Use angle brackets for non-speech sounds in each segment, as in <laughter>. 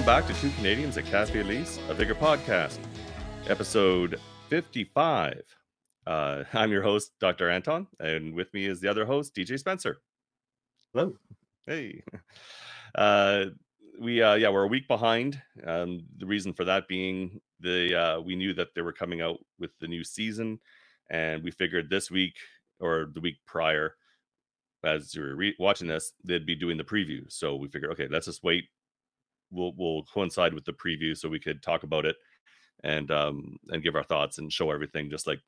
Welcome back to Two Canadians at Cafe Elise, a Vigor podcast, episode 55. Uh, <laughs> I'm your host, Dr. Anton, and with me is the other host, DJ Spencer. Hello. Hey. <laughs> Uh, we uh, yeah, we're a week behind. Um, the reason for that being the uh, we knew that they were coming out with the new season, and we figured this week or the week prior, as you were re- watching this, they'd be doing the preview. So we figured, okay, let's just wait. We'll we'll coincide with the preview so we could talk about it and um and give our thoughts and show everything just like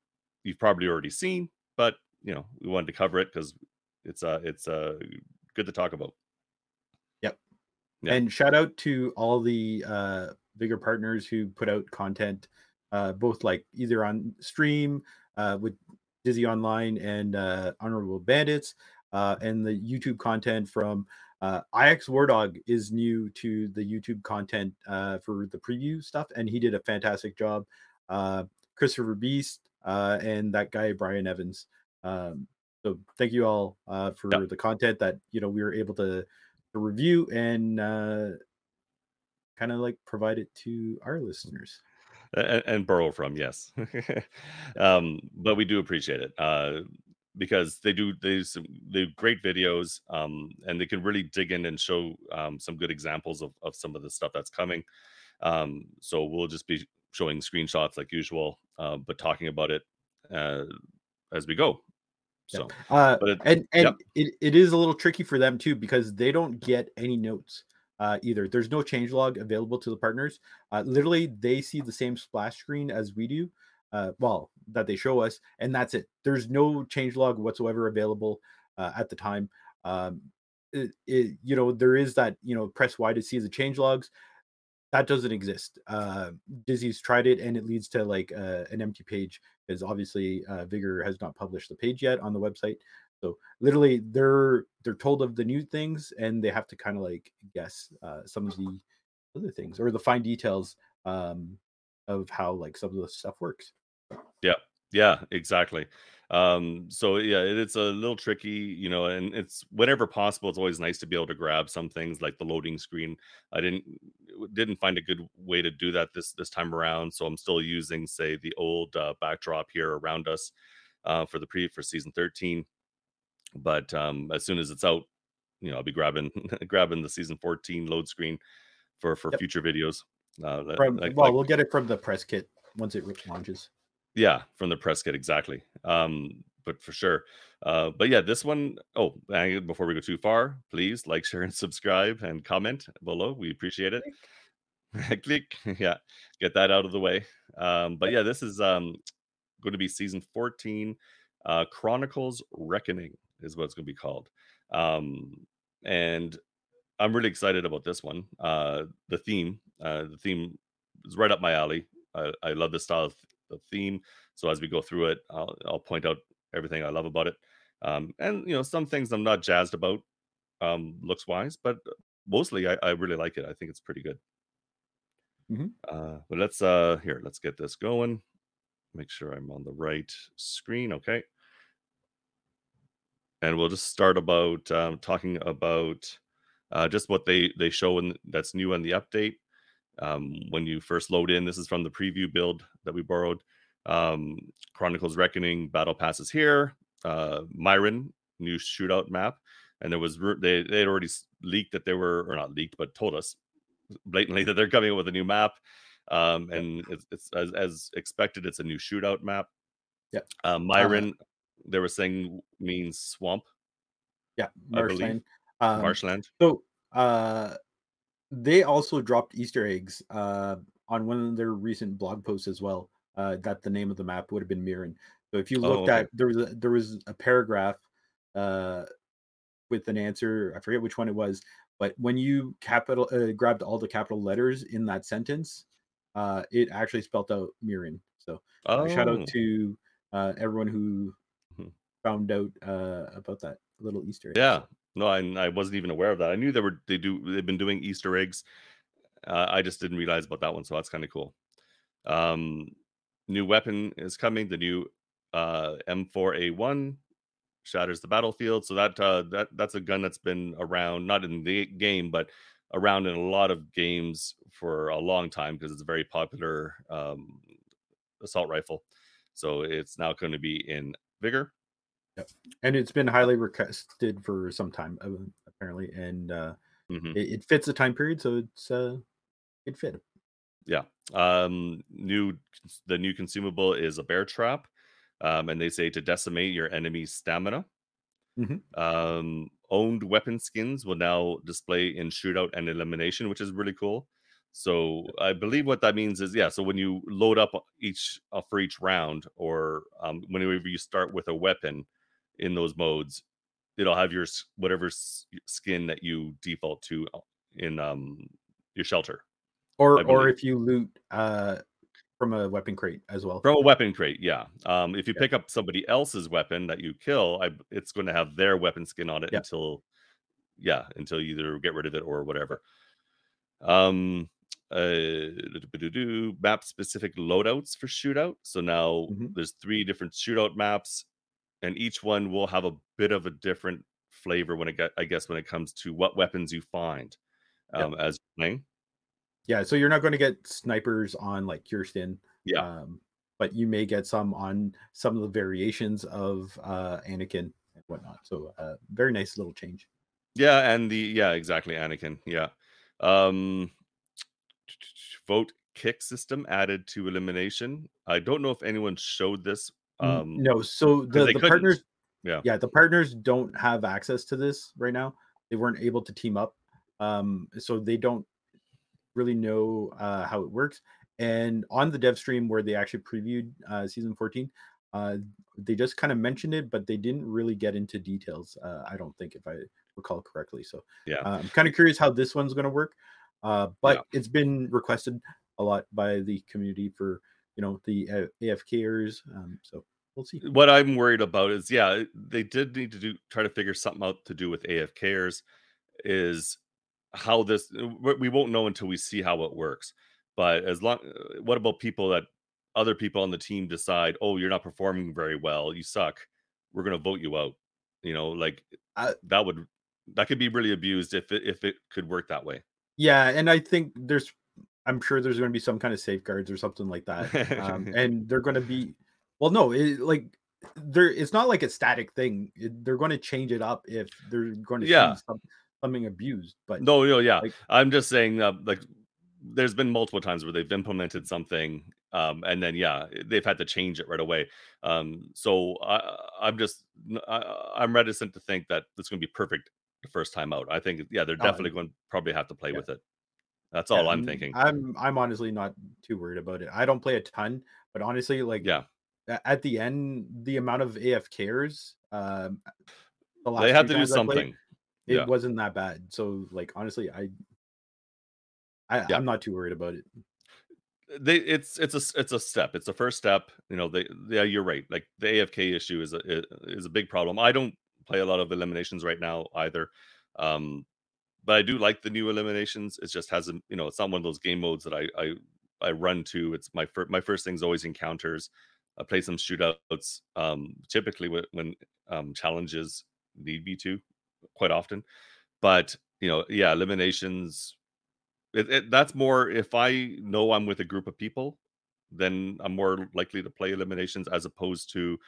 you've probably already seen, but you know we wanted to cover it because it's uh it's uh good to talk about. Yep. Yeah. And shout out to all the uh bigger partners who put out content uh both like either on stream uh with Dizzy Online and uh Honorable Bandits uh and the YouTube content from uh IX Wardog is new to the YouTube content uh for the preview stuff and he did a fantastic job. Uh Christopher Beast uh and that guy Brian Evans. Um so thank you all uh, for Yep. the content that you know we were able to, to review and uh, kind of like provide it to our listeners. and, and borrow from yes <laughs> um but we do appreciate it uh because they do they do some they do great videos um and they can really dig in and show um some good examples of, of some of the stuff that's coming um so we'll just be showing screenshots like usual uh, but talking about it uh as we go so Uh, it, and and yep. it, it is a little tricky for them too because they don't get any notes uh, either. There's no change log available to the partners. Uh, literally, they see the same splash screen as we do. Uh, well, that they show us, and that's it. There's no change log whatsoever available uh, at the time. Um, it, it, you know, there is that you know press Y to see the change logs. That doesn't exist. Uh, Dizzy's tried it, and it leads to like uh, an empty page because obviously uh, Vigor has not published the page yet on the website. So literally, they're they're told of the new things, and they have to kind of like guess uh, some of the other things or the fine details um, of how like some of the stuff works. Yeah, yeah, exactly. Um, so yeah, it, it's a little tricky, you know, and it's whenever possible, it's always nice to be able to grab some things like the loading screen. I didn't didn't find a good way to do that this this time around, so I'm still using, say, the old uh, backdrop here around us uh, for the pre for season 13. But um, as soon as it's out, you know, I'll be grabbing <laughs> grabbing the season 14 load screen for for Yep. future videos. Uh, From, like- well, like- we'll get it from the press kit once it launches. Yeah, from the press kit exactly. Um, but for sure. Uh, but yeah, this one oh before we go too far, please like, share, and subscribe and comment below. We appreciate it. Click, <laughs> yeah, get that out of the way. Um, but yeah, this is um going to be season 14, uh, Chronicles Reckoning is what it's going to be called. Um, and I'm really excited about this one. Uh, the theme, uh, the theme is right up my alley. I, I love the style of the theme. So as we go through it, I'll, I'll point out everything I love about it. Um, and you know, some things I'm not jazzed about, um, looks wise, but mostly I, I really like it. I think it's pretty good. Mhm. Uh, but let's uh here, let's get this going. Make sure I'm on the right screen. Okay. And we'll just start about um, talking about uh, just what they they show in that's new in the update. Um, when you first load in, this is from the preview build that we borrowed. Um, Chronicles Reckoning battle passes here. Uh, Myren new shootout map, and there was they they had already leaked that they were or not leaked, but told us blatantly <laughs> that they're coming up with a new map. Um, and it's, it's as, as expected, it's a new shootout map. Yeah. Uh, Myren, they were saying means swamp, Yeah, marshland. Um, marshland. So uh they also dropped Easter eggs uh on one of their recent blog posts as well. Uh that the name of the map would have been Myren. So if you Oh, looked okay. at there was a there was a paragraph uh with an answer, I forget which one it was, but when you capital uh, grabbed all the capital letters in that sentence, uh it actually spelt out Myren. So Oh, shout out to uh everyone who Mhm. found out uh about that little Easter egg. yeah. No, I, I wasn't even aware of that. I knew they were they do they've been doing Easter eggs. Uh, I just didn't realize about that one, so that's kind of cool. Um, new weapon is coming. The new uh, M4A1 shatters the battlefield. So that uh, that that's a gun that's been around, not in the game, but around in a lot of games for a long time because it's a very popular um, assault rifle. So it's now going to be in vigor. Yep. And it's been highly requested for some time, uh, apparently, and uh, Mhm. it, it fits the time period, so it's uh, it fit. Yeah. Um, new the new consumable is a bear trap, um, and they say to decimate your enemy's stamina. Mhm. Um, owned weapon skins will now display in shootout and elimination, which is really cool. So I believe what that means is yeah. So when you load up each uh, for each round, or um, whenever you start with a weapon in those modes, it'll have your whatever s- skin that you default to uh, in um, your shelter. Or or if you loot uh, from a weapon crate as well. From a weapon crate, yeah. Um, if you Yeah. pick up somebody else's weapon that you kill, I, it's going to have their weapon skin on it Yeah. until, yeah, until you either get rid of it or whatever. Um, uh, map specific loadouts for shootout. So now Mhm. there's three different shootout maps, and each one will have a bit of a different flavor when it get, I guess, when it comes to what weapons you find Yeah. um, as you're playing. Yeah, so you're not going to get snipers on like Kirsten. Yeah. Um, but you may get some on some of the variations of uh, Anakin and whatnot. So uh, very nice little change. Yeah, and the yeah, exactly, Anakin. Yeah. Um vote kick system added to elimination. I don't know if anyone showed this. N- Um no, so the, the partners, yeah. yeah, the partners don't have access to this right now. They weren't able to team up, um, so they don't really know uh, how it works. And on the dev stream where they actually previewed uh, season 14, uh, they just kind of mentioned it, but they didn't really get into details. Uh, I don't think, if I recall correctly. So Yeah. uh, I'm kind of curious how this one's going to work. Uh, but it's been requested a lot by the community for you know the uh, AFKers. Um, so we'll see. What I'm worried about is yeah, they did need to do try to figure something out to do with AFKers is how this we we won't know until we see how it works. But as long uh, what about people that other people on the team decide, "Oh, you're not performing very well. You suck. We're going to vote you out." You know, like Uh, that would that could be really abused if it if it could work that way. Yeah, and I think there's I'm sure there's going to be some kind of safeguards or something like that. Um, <laughs> and they're going to be well, no, it, like there it's not like a static thing. It, they're going to change it up if they're going to Yeah. see some, something abused. But No, no, yeah. Like- I'm just saying uh, like there's been multiple times where they've implemented something um and then yeah, they've had to change it right away. Um so I I'm just I, am reticent to think that it's going to be perfect the first time out. I think yeah, they're definitely going to probably have to play yeah. with it. That's yeah, all I'm thinking. I'm I'm honestly not too worried about it. I don't play a ton, but honestly, like Yeah. At the end, the amount of AFKers, um, the last They few to do I played, something. it Yeah. wasn't that bad. So like honestly, I, I Yeah. I'm not too worried about it. they it's it's a it's a step it's a first step you know they yeah you're right like the afk issue is a is a big problem i don't play a lot of eliminations right now either um but i do like the new eliminations it just hasn't you know it's not one of those game modes that i i i run to it's my first my first thing's always encounters i play some shootouts um typically when, when um challenges need me to quite often but you know yeah eliminations it, it, that's more if I know I'm with a group of people, then I'm more likely to play eliminations as opposed to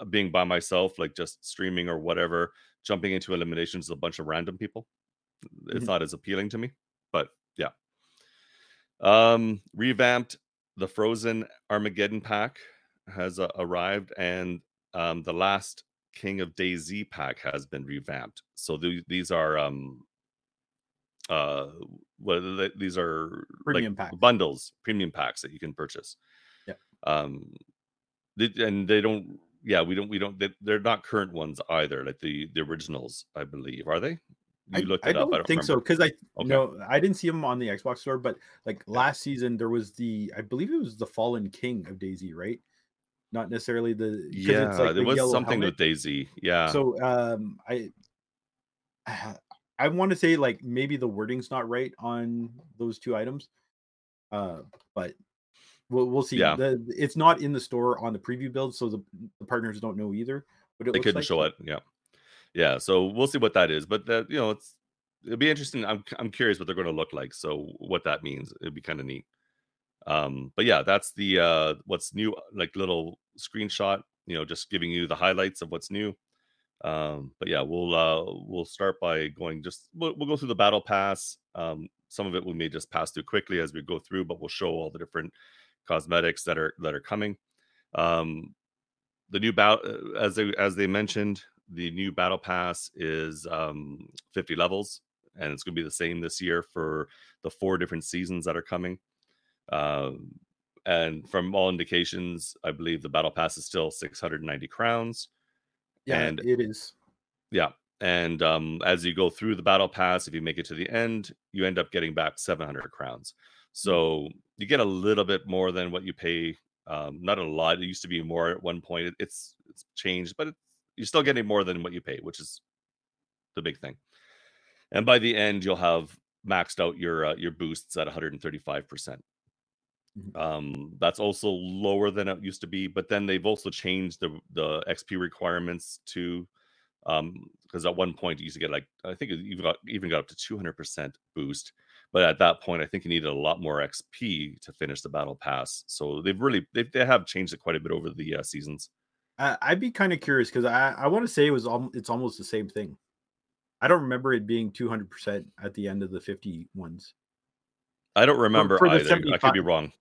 uh, being by myself, like just streaming or whatever. Jumping into eliminations with a bunch of random people, it's Mhm. not as appealing to me. But yeah, um, revamped the Frozen Armageddon pack has uh, arrived, and um, the last King of DayZ pack has been revamped. So th- these are um uh what are they- these are Premium like packs. bundles premium packs that you can purchase Yeah. um they, and they don't yeah we don't we don't they, they're not current ones either like the the originals i believe are they you I, looked I it don't i don't think so because I Okay. no I didn't see them on the Xbox store, but like last season there was the I believe it was the Fallen King of Daisy, right? Not necessarily the yeah it's like there the was something helmet. with daisy yeah So um I I want to say like maybe the wording's not right on those two items. Uh but we'll we'll see. Yeah. The, it's not in the store on the preview build, so the, the partners don't know either. What it they couldn't like. show it yeah yeah so we'll see what that is but that you know it's it'd be interesting. I'm I'm curious what they're going to look like. So what that means, it'd be kind of neat. Um, but yeah, that's the uh what's new, like little screenshot. You know, just giving you the highlights of what's new. Um, but yeah, we'll uh we'll start by going just we'll, we'll go through the battle pass. Um, some of it we may just pass through quickly as we go through, but we'll show all the different cosmetics that are that are coming. Um, the new battle, as they as they mentioned, the new battle pass is um 50 levels, and it's going to be the same this year for the four different seasons that are coming. Um, and from all indications, I believe the battle pass is still 690 crowns. Yeah, And it is. yeah, and um, as you go through the battle pass, if you make it to the end, you end up getting back 700 crowns. So you get a little bit more than what you pay. Um, not a lot. It used to be more at one point. It- It's it's changed, but it's, you're still getting more than what you pay, which is the big thing. And by the end, you'll have maxed out your uh, your boosts at 135 percent. Mhm. Um, that's also lower than it used to be, but then they've also changed the the XP requirements to um because at one point you used to get like I think you've got even got up to 200% boost, but at that point I think you needed a lot more XP to finish the battle pass. So they've really they, they have changed it quite a bit over the uh, seasons. I, I'd be kind of curious because I, I want to say it was al- it's almost the same thing. I don't remember it being 200% at the end of the 50 ones. I don't remember for the either. I could be wrong.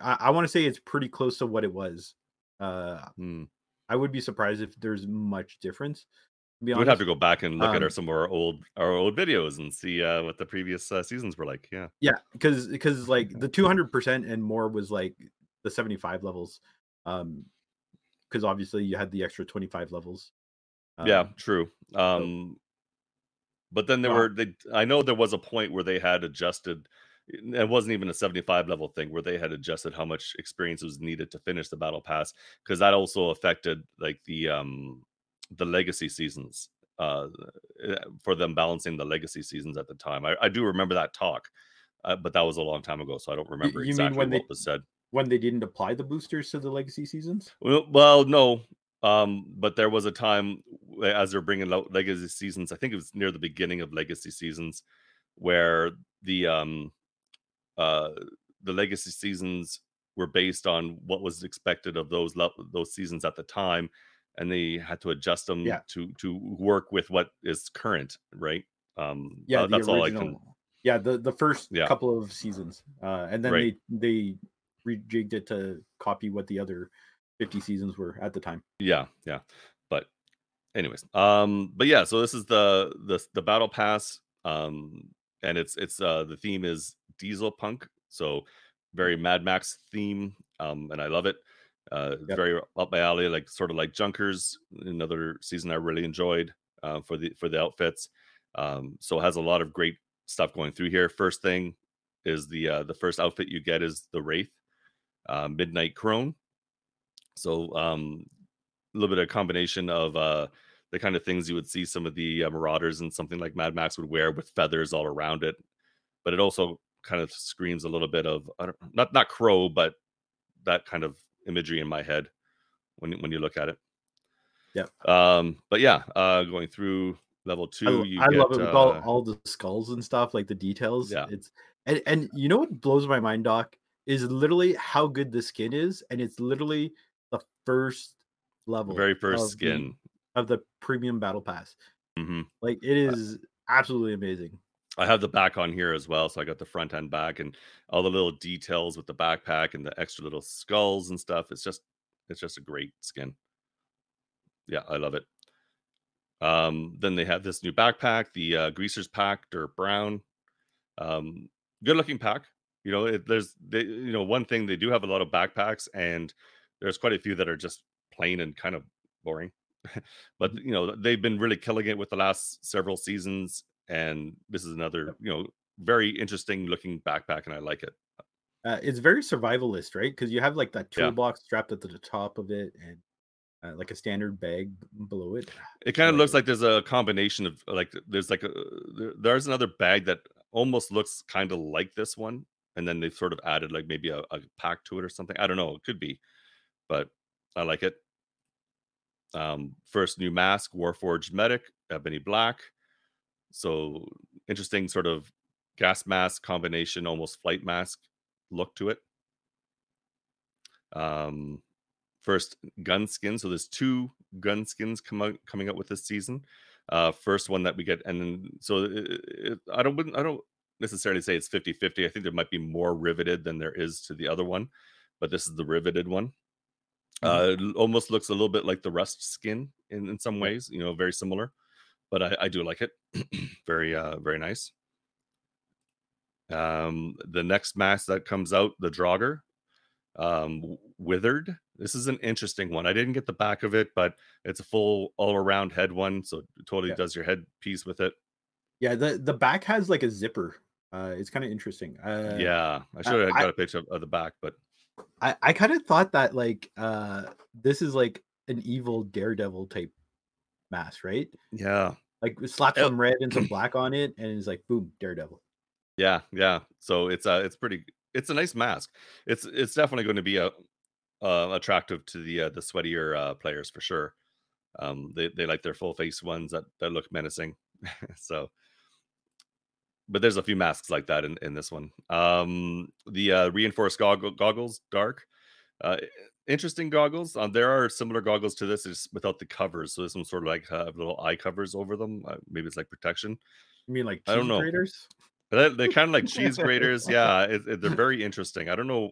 I, I want to say it's pretty close to what it was. Uh, Hmm. I would be surprised if there's much difference. Be We'd have to go back and look at our Um, some of our old our old videos and see uh, what the previous uh, seasons were like. Yeah. Yeah, because because like the 200% and more was like the 75 levels. Um, because obviously you had the extra 25 levels. yeah, Um, true. Um, but then there Wow. were they. I know there was a point where they had adjusted. It wasn't even a seventy-five level thing where they had adjusted how much experience was needed to finish the battle pass because that also affected like the um the legacy seasons uh eh, for them balancing the legacy seasons at the time. I, I do remember that talk, uh, but that was a long time ago, so I don't remember you mean exactly when what they- was said. when they didn't apply the boosters to the legacy seasons. Well, well, no. Um, but there was a time as they're bringing out legacy seasons. I think it was near the beginning of legacy seasons, where the um, uh, the legacy seasons were based on what was expected of those those seasons at the time, and they had to adjust them Yeah. to to work with what is current, right? Um, Yeah, uh, that's all I can. Yeah, the the first Yeah. couple of seasons, uh, and then Right. they they rejigged it to copy what the other 50 seasons were at the time. Yeah, yeah. But anyways, um, but yeah, so this is the the the battle pass. Um, and it's it's uh the theme is diesel punk, so very Mad Max theme. Um, and I love it. Uh Yep. very up my alley, like sort of like Junkers, another season I really enjoyed uh for the for the outfits. Um, so it has a lot of great stuff going through here. First thing is the uh the first outfit you get is the Wraith, uh, Midnight Crone. So um a little bit of combination of uh the kind of things you would see some of the uh, marauders and something like Mad Max would wear with feathers all around it, but it also kind of screams a little bit of I don't, not not crow, but that kind of imagery in my head when you- when you look at it. Yeah. Um, but yeah, uh, going through level two, l- you I get, love it with all, uh, all the skulls and stuff, like the details. Yeah. It's and, and you know what blows my mind, Doc, is literally how good the skin is, and it's literally the first level, the very first of the- skin. Of the premium battle pass. Mhm. Like it is absolutely amazing. I have the back on here as well, so I got the front end back and all the little details with the backpack and the extra little skulls and stuff. It's just it's just a great skin. Yeah, I love it. Um, then they have this new backpack, the uh, Greasers pack, dirt brown. Um, good looking pack. You know, it, there's they, you know one thing they do have a lot of backpacks, and there's quite a few that are just plain and kind of boring. <laughs> but you know they've been really killing it with the last several seasons, and this is another you know very interesting looking backpack, and I like it. Uh, it's very survivalist, right? Because you have like that Yeah. toolbox strapped at the top of it, and uh, like a standard bag below it. It kind of looks like there's a combination of like there's like a there, there's another bag that almost looks kind of like this one, and then they've sort of added like maybe a, a pack to it or something. I don't know. It could be, but I like it. Um, first new mask, Warforged Medic, Ebony Black. So interesting sort of gas mask combination, almost flight mask look to it. Um, first gun skin. So there's two gun skins come out, coming out with this season. Uh, first one that we get, and then so it, it, I don't I don't necessarily say it's 50 50. I think there might be more riveted than there is to the other one, but this is the riveted one. Mm-hmm. Uh, almost looks a little bit like the rust skin in, in some ways, you know, very similar, but I, I do like it. <clears throat> very, uh, very nice. Um, the next mask that comes out, the Draugr, um, Withered. This is an interesting one. I didn't get the back of it, but it's a full all around head one, so it totally yeah. does your head piece with it. Yeah, the the back has like a zipper. Uh, it's kind of interesting. Uh, yeah, I should have got I, a picture of the back, but I I kind of thought that like uh this is like an evil daredevil type mask, right? Yeah, like slap some red and some <clears throat> black on it, and it's like boom, daredevil. Yeah, yeah. So it's uh it's pretty it's a nice mask. It's it's definitely going to be a uh, attractive to the uh, the sweatier uh, players for sure. Um, they they like their full face ones that that look menacing. <laughs> so, but there's a few masks like that in in this one. Um, the uh, reinforced goggle, goggles, dark. Uh, interesting goggles. Um, there are similar goggles to this, just without the covers. So this one's sort of like have little eye covers over them. Uh, maybe it's like protection. You mean like I don't know. Graders? But they're kind of like cheese <laughs> graters. Yeah, it, it, they're very interesting. I don't know.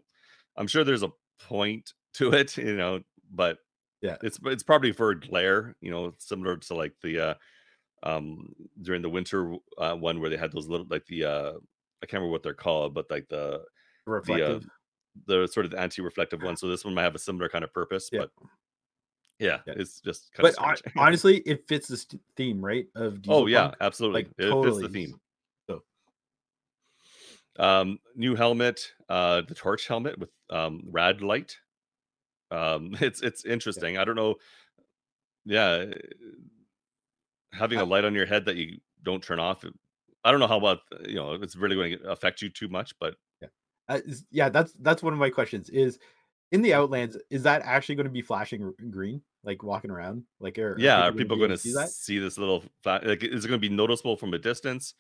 I'm sure there's a point to it, you know, but yeah, it's it's probably for glare, you know, similar to like the uh um during the winter uh, one where they had those little like the uh I can't remember what they're called, but like the reflective. The, uh, the sort of anti-reflective one. So this one might have a similar kind of purpose, yeah. but yeah, yeah, it's just but <laughs> honestly, it fits this theme, right? Of oh yeah, punk. absolutely, like, it totally. fits the theme. so Um, new helmet, uh, the torch helmet with um, rad light. Um, <laughs> it's it's interesting. I don't know. Yeah, having a light on your head that you don't turn off. I don't know how about you know it's really going to affect you too much, but yeah, uh, yeah. That's that's one of my questions. Is in the Outlands, is that actually going to be flashing green, like walking around? Like, are, yeah, are people, going to see, that? see, this little? Like, is it going to be noticeable from a distance?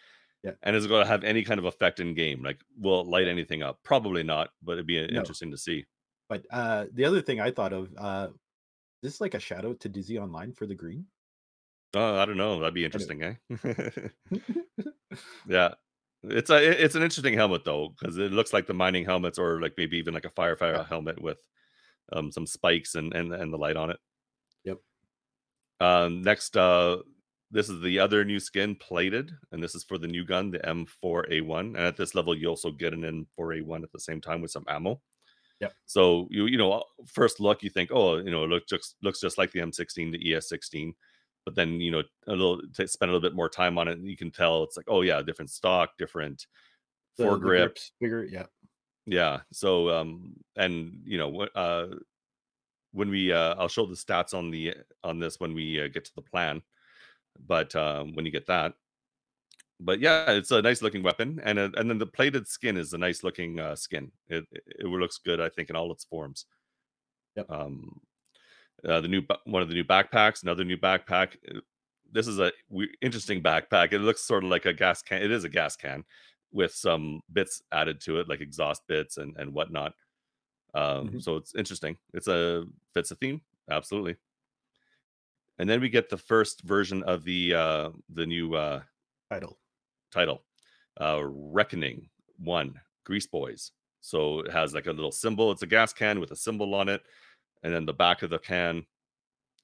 Yeah. And is it going to have any kind of effect in game? Like, will it light anything up? Probably not, but it'd be no. interesting to see. But uh the other thing I thought of, uh this is like a shadow to Dizzy Online for the green. Oh, I don't know. That'd be interesting, eh? <laughs> <laughs> yeah. It's a it's an interesting helmet though, because it looks like the mining helmets or like maybe even like a firefighter yeah. helmet with um some spikes and and and the light on it. Yep. Um next uh this is the other new skin plated, and this is for the new gun, the M4A1. And at this level, you also get an M4A1 at the same time with some ammo. Yeah. So you you know first look you think oh you know it looks just looks just like the M16 the ES16, but then you know a little to spend a little bit more time on it you can tell it's like oh yeah different stock different the, foregrip. grips, bigger yeah. Yeah so um and you know what uh when we uh I'll show the stats on the on this when we uh, get to the plan but um, when you get that. But yeah it's a nice looking weapon and uh, and then the plated skin is a nice looking uh, skin. It, it, it looks good i think in all its forms. Yep. um uh, the new one of the new backpacks another new backpack uh, this is a interesting backpack it looks sort of like a gas can it is a gas can with some bits added to it like exhaust bits and and whatnot um mm-hmm. so it's interesting it's a fits a theme absolutely and then we get the first version of the uh the new uh title title uh reckoning one grease boys so it has like a little symbol it's a gas can with a symbol on it and then the back of the can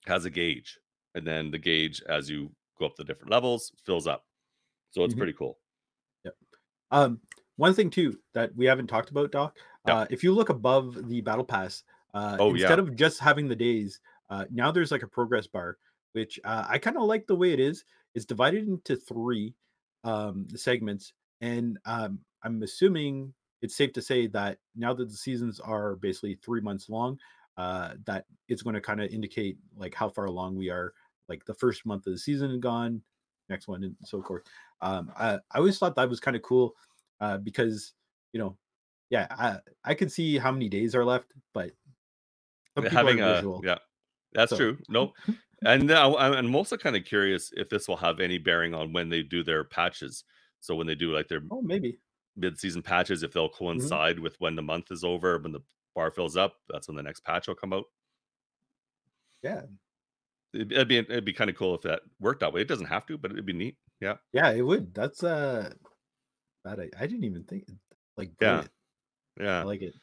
has a gauge and then the gauge as you go up the different levels fills up so it's mm-hmm. pretty cool yep um one thing too that we haven't talked about doc uh if you look above the battle pass uh oh, instead yeah. of just having the days uh, now there's like a progress bar, which uh, I kind of like the way it is. It's divided into three um, segments, and um, I'm assuming it's safe to say that now that the seasons are basically three months long, uh, that it's going to kind of indicate like how far along we are. Like the first month of the season gone, next one, and so forth. Um, I, I always thought that was kind of cool uh, because you know, yeah, I I can see how many days are left, but having a yeah that's so. true. Nope. <laughs> and now I'm also kind of curious if this will have any bearing on when they do their patches. So when they do like their Oh, maybe. mid-season patches, if they'll Mhm. coincide with when the month is over, when the bar fills up, that's when the next patch will come out. Yeah. It'd, it'd be it'd be kind of cool if that worked that way. It doesn't have to, but it'd be neat. Yeah. Yeah, it would. That's uh that I, I didn't even think like Yeah. brilliant. I like it.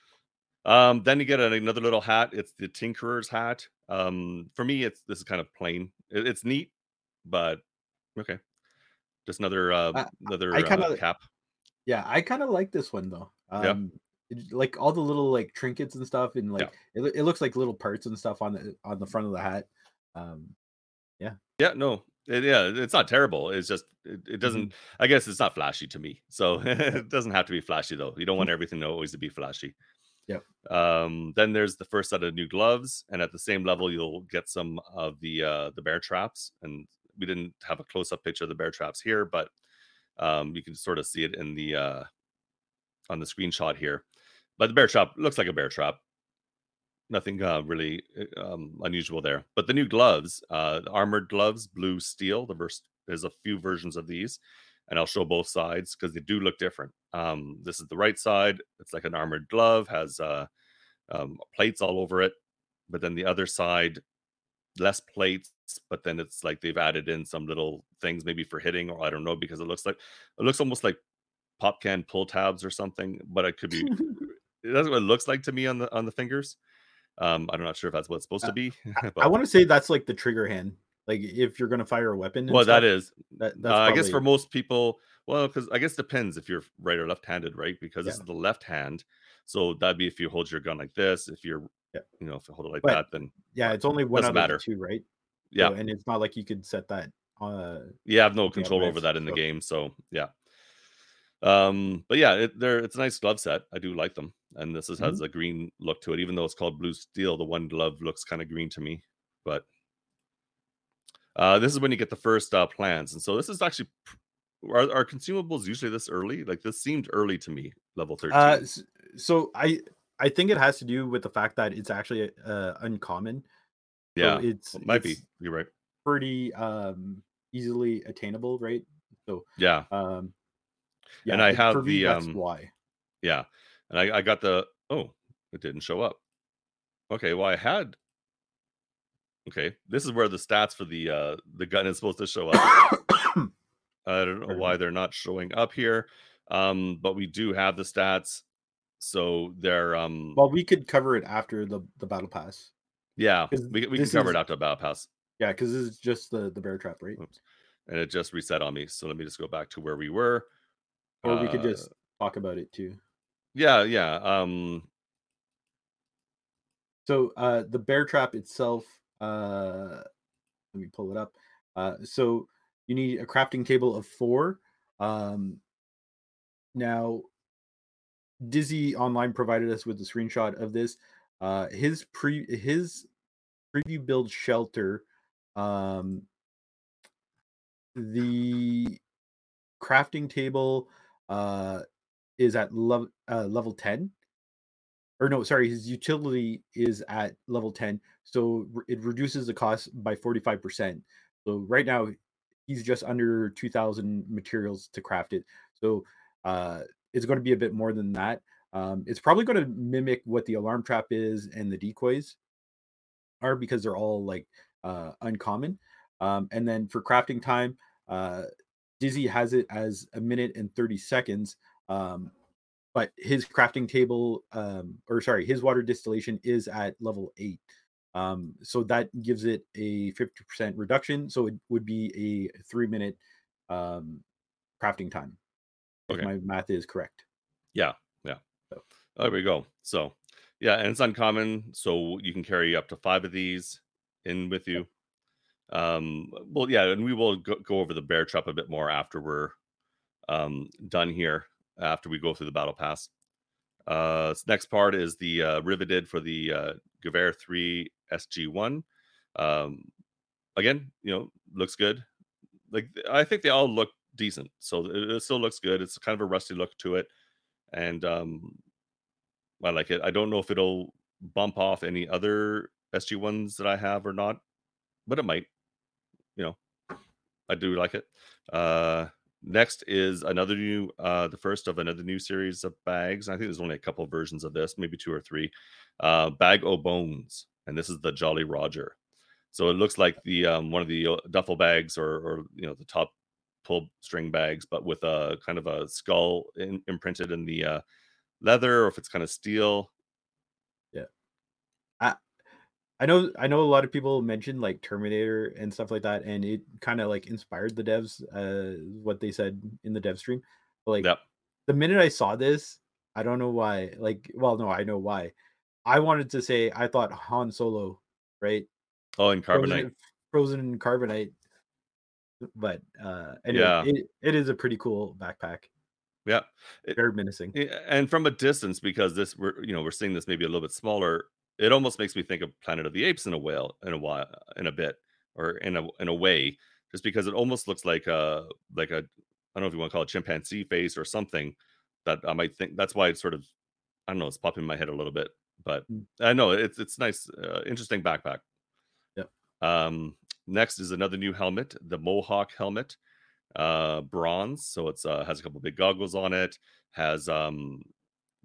Um, then you get another little hat. It's the Tinkerer's hat. Um, for me, it's this is kind of plain. It, it's neat, but okay. Just another uh I another I uh, kind of cap. yeah, I kind of like this one though. Yeah. Um it- like all the little like trinkets and stuff and Yeah. like it, it looks like little parts and stuff on the on the front of the hat. Um Yeah, Yeah. no, it, yeah, it's not terrible. It's just it, it doesn't. mhm. I guess it's not flashy to me. So <laughs> it doesn't have to be flashy though. You don't want everything to always to be flashy. Yeah. Um, then there's the first set of new gloves, and at the same level, you'll get some of the uh, the bear traps. And we didn't have a close up picture of the bear traps here, but um, you can sort of see it in the uh, on the screenshot here. But the bear trap looks like a bear trap. Nothing uh, really uh, um, unusual there. But the new gloves, uh, the armored gloves, blue steel. The verse there's a few versions of these, and I'll show both sides because they do look different. Um, this is the right side. It's like an armored glove, has uh, um, plates all over it. But then the other side, less plates, but then it's like they've added in some little things, maybe for hitting, or I don't know, because it looks like it looks almost like pop can pull tabs or something. But it could be <laughs> that's what it looks like to me on the on the fingers. Um, I'm not sure if that's what it's supposed Uh, to be. I <laughs> want to say that's like the trigger hand. Like if you're gonna fire a weapon well, stuff, is. that, Uh, I guess for most people, well, because I guess depends if you're right or left-handed, right? Because this is the left hand, so that'd be if you hold your gun like this. If you're, yeah. you know, if you hold it like But that, then yeah, it's only one out of the matter. two, right? Yeah, So and it's not like you could set that uh you have no control over that in the game. So yeah. Um, but yeah, it, they're it's a nice glove set. I do like them, and this is, has a green look to it, even though it's called blue steel. The one glove looks kind of green to me, but uh, this is when you get the first uh, plans, and so this is actually are, are consumables usually this early? Like this seemed early to me, level Uh, thirteen. s- so I I think it has to do with the fact that it's actually uh uncommon. So Yeah, it's it might be. You're right. pretty um easily attainable, right? So Yeah, um and yeah, I have the that's um, why. yeah, and I, I got the oh, it didn't show up. Okay, well I had okay. This is where the stats for the uh the gun is supposed to show up. I don't know why they're not showing up here. Um, but we do have the stats. So they're um Well, we could cover it after the the battle pass yeah, we, we can cover it after the battle pass. yeah, because this is just the the bear trap, right? Oops. And it just reset on me. So let me just go back to where we were. Or we could Uh just talk about it too. Yeah, yeah. Um So uh the bear trap itself, uh let me pull it up. Uh so you need a crafting table of four. Um now Dizzy online provided us with a screenshot of this. Uh his pre his preview build shelter um the crafting table uh is at level uh, level 10 or no sorry his utility is at level 10 so it reduces the cost by 45% so right now he's just under 2000 materials to craft it. So uh it's going to be a bit more than that. Um it's probably going to mimic what the alarm trap is and the decoys are because they're all like uh uncommon. Um and then for crafting time uh dizzy has it as a minute and 30 seconds um but his crafting table um or sorry his water distillation is at level 8 um so that gives it a 50% reduction so it would be a 3 minute um crafting time if okay. my math is correct Yeah, yeah. so There we go. So yeah, and it's uncommon. So you can carry up to five of these in with you. Um, well, yeah, and we will go, go over the bear trap a bit more after we're um, done here, after we go through the battle pass. Uh, next part is the uh, riveted for the uh, Gewehr 3 SG1. Um, again, you know, looks good. Like I think they all look decent, so it, it still looks good. It's kind of a rusty look to it, and um, I like it. I don't know if it'll bump off any other SG1s that I have or not, but it might. You know, I do like it. Uh, Next is another new, uh, the first of another new series of bags. I think there's only a couple versions of this, maybe two or three. Uh, Bag o' Bones, and this is the Jolly Roger. So it looks like the um, one of the uh, duffel bags or, or you know the top pull string bags, but with a kind of a skull in, imprinted in the uh, leather, or if it's kind of steel. Yeah, I I know I know a lot of people mentioned like Terminator and stuff like that, and it kind of like inspired the devs. Uh, what they said in the dev stream, but, like Yep. the minute I saw this, I don't know why. Like, well, no, I know why. I wanted to say I thought Han Solo, right? Oh, in carbonite. Frozen, frozen in carbonite. But uh anyway, Yeah. it, it is a pretty cool backpack. Yeah. Very menacing. And from a distance, because this we're you know we're seeing this maybe a little bit smaller. It almost makes me think of Planet of the Apes in a while, in a while, in a bit, or in a in a way, just because it almost looks like a like a I don't know if you want to call it chimpanzee face or something that I might think. That's why it's sort of I don't know. It's popping in my head a little bit, but Mm. I know it's it's nice, uh, interesting backpack. Yep. Um, next is another new helmet, the Mohawk helmet, uh, bronze. So it's uh, has a couple big goggles on it. Has um,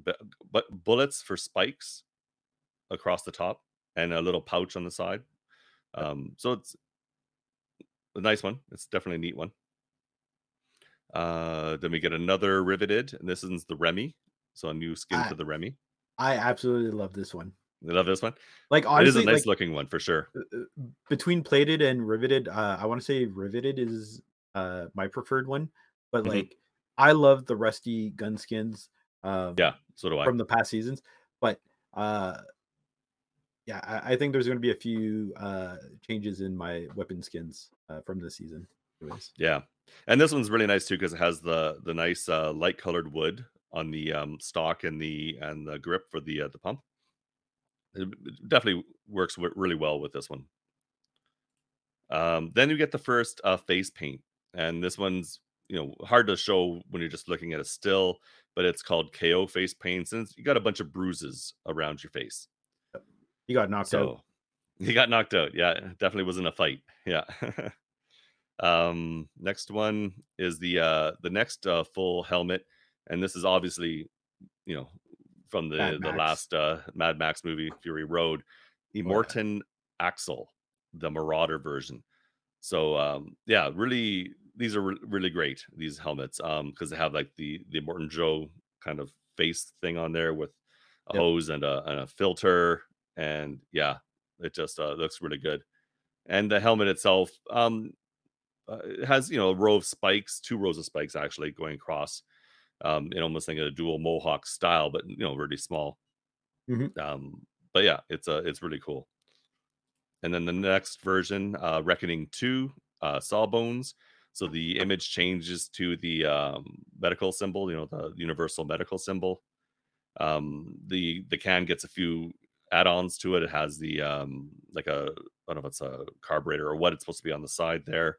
bu- but bullets for spikes across the top and a little pouch on the side. Um, so it's a nice one. It's definitely a neat one. Uh, then we get another riveted, and this is the Remy. So a new skin Ah. for the Remy. I absolutely love this one. I love this one. Like honestly, it is a nice like looking one for sure. uh, uh, between plated and riveted, uh, I want to say riveted is uh my preferred one, but Mhm. like I love the rusty gun skins um Yeah, so do I. from the past seasons. But uh yeah, I, I think there's gonna be a few uh changes in my weapon skins uh from this season. Anyways. Yeah, and this one's really nice too because it has the the nice uh, light colored wood on the um, stock and the and the grip for the uh, the pump. It it definitely works wi- really well with this one. Um, then you get the first uh, face paint, and this one's you know hard to show when you're just looking at a still, but it's called KO face paint, and you got a bunch of bruises around your face. He got knocked out. <laughs> He got knocked out. Yeah, definitely wasn't a fight. <laughs> Yeah. um, next one is the uh the next uh full helmet, and this is obviously, you know, from the Mad the Max. last uh Mad Max movie, Fury Road, Immortan Axel, the Marauder version. So um yeah, really these are re- really great these helmets um because they have like the the Morton Joe kind of face thing on there with a Yep. hose and a, and a filter and yeah it just uh, looks really good. And the helmet itself um uh, it has you know a row of spikes two rows of spikes actually going across um in almost like a dual mohawk style but you know really small. Mhm. um but yeah it's uh it's really cool. And then the next version uh reckoning 2 uh sawbones. So the image changes to the um medical symbol you know the universal medical symbol. Um the the can gets a few add-ons to it. It has the um like a i don't know if it's a carburetor or what it's supposed to be on the side there.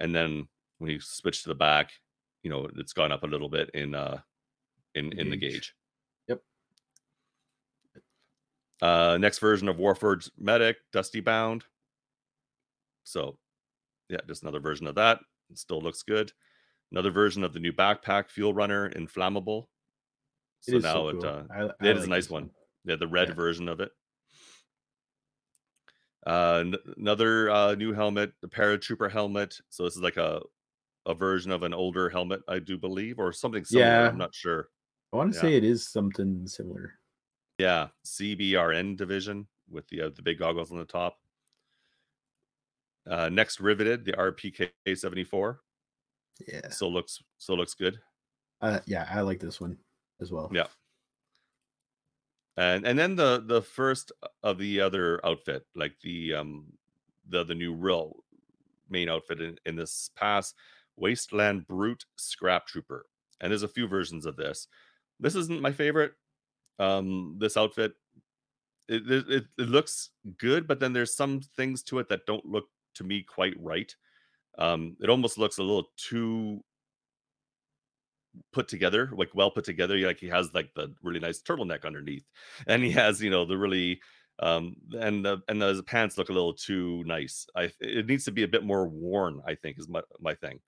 And then when you switch to the back you know it's gone up a little bit in uh in The in the gauge. Yep. uh next version of warforged medic dusty bound. So yeah just another version of that. It still looks good. Another version of the new backpack fuel runner inflammable. So now so it cool. uh I, I it is a nice one yeah the red Yeah. version of it uh n- another uh new helmet the paratrooper helmet so this is like a a version of an older helmet i do believe or something similar Yeah. i'm not sure I want to Yeah. say it is something similar. yeah cbrn division with the uh, the big goggles on the top uh next riveted the rpk 74 Yeah. still looks still looks good Uh, yeah, I like this one as well. Yeah. And and then the the first of the other outfit like the um the the new real main outfit in, in this pass wasteland brute scrap trooper and there's a few versions of this. This isn't my favorite. Um this outfit it, it, it it looks good but then there's some things to it that don't look to me quite right. Um it almost looks a little too put together, like well put together. Like he has like the really nice turtleneck underneath, and he has you know the really um and the and the pants look a little too nice. I it needs to be a bit more worn. I think is my my thing.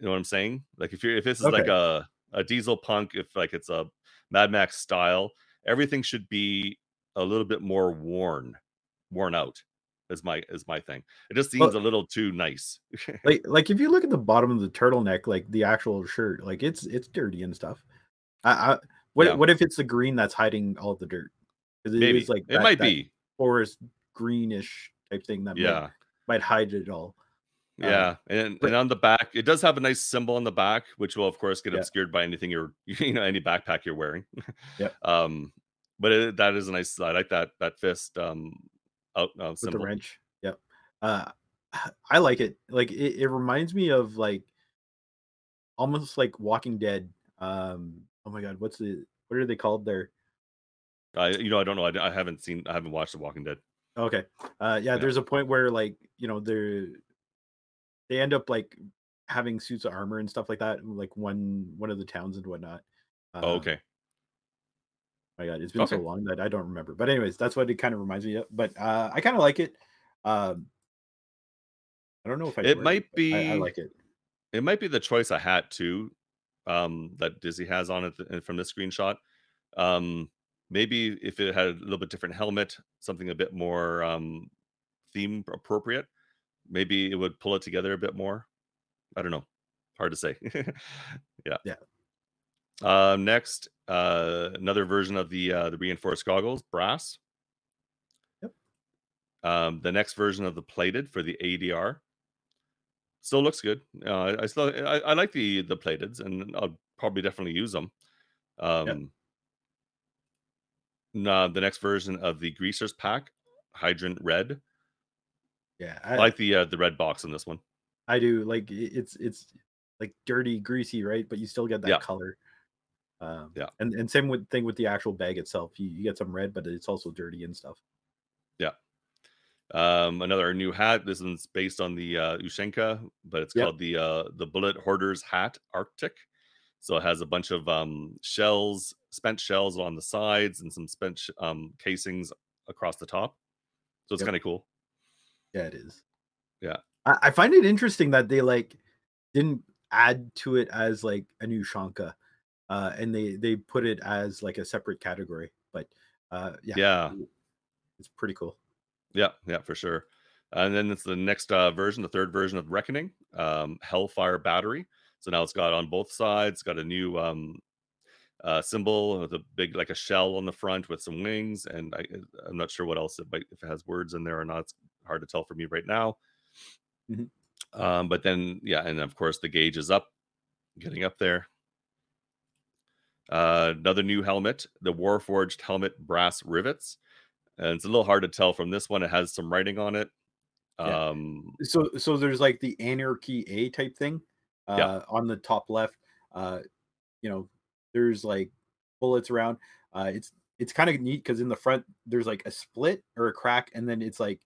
You know what I'm saying? Like if you're if this is like a a diesel punk, if like it's a Mad Max style, everything should be a little bit more worn, worn out. Is my is my thing. It just seems Well a little too nice. <laughs> like like if you look at the bottom of the turtleneck, like the actual shirt, like it's it's dirty and stuff. I, I what Yeah. what if it's the green that's hiding all the dirt? It Maybe is like it might that be. forest greenish type thing that might, Yeah. might hide it all. Uh, Yeah, and but and on the back, it does have a nice symbol on the back, which will of course get yeah, obscured by anything you're <laughs> you know any backpack you're wearing. yeah, <laughs> um, but it, that is a nice. I like that that fist um out uh, with the wrench. Yep. Uh, I like it. Like it, it reminds me of like almost like Walking Dead. Um, oh my god, what's the what are they called there? I you know I don't know. I, I haven't seen. I haven't watched The Walking Dead. Okay. Uh yeah, Yeah. there's a point where like, you know, they're they end up like having suits of armor and stuff like that, like one one of the towns and whatnot. Oh, Uh okay. My god, it's been so long that I don't remember. But anyways, that's what it kind of reminds me of. But uh I kind of like it. Um I don't know if I'd It wear it, might but I, I like it. It might be the choice of hat too. Um, that Disney has on it th- from this screenshot. Um, maybe if it had a little bit different helmet, something a bit more um theme appropriate, maybe it would pull it together a bit more. I don't know. Hard to say. <laughs> yeah. Yeah. Um, next, uh, another version of the uh, the reinforced goggles, brass. Yep. Um, the next version of the plated for the ADR still looks good. Uh, I still I, I like the the plateds, and I'll probably definitely use them. Yep. Um, nah, the next version of the greasers pack, hydrant red. Yeah, I I like the uh, the red box on this one. I do like it's it's like dirty, greasy, right? But you still get that Yeah, color. Um yeah, and and same with thing with the actual bag itself. You, you get some red, but it's also dirty and stuff. yeah. Um, another new hat. This one's based on the uh, Ushanka, but it's Yep. called the uh, the Bullet Hoarders Hat Arctic. So it has a bunch of um, shells, spent shells on the sides, and some spent sh- um, casings across the top. So it's Yep. kind of cool. Yeah, it is. Yeah, I, I find it interesting that they like didn't add to it as like a new Shanka, uh, and they they put it as like a separate category. But uh, yeah, yeah, it's pretty cool. yeah, yeah, for sure. And then it's the next uh, version, the third version of Reckoning, um, Hellfire Battery. So now it's got on both sides, got a new um, uh, symbol with a big like a shell on the front with some wings, and I, uh, I'm not sure what else it might if it has words in there or not. It's hard to tell for me right now. Mhm. Um, but then yeah, and of course the gauge is up, getting up there. Uh, another new helmet, the Warforged helmet brass rivets, and it's a little hard to tell from this one. It has some writing on it. Yeah. Um, So so there's like the anarchy A type thing yeah, uh, on the top left. Uh, you know, there's like bullets around. Uh, it's it's kind of neat because in the front there's like a split or a crack, and then it's like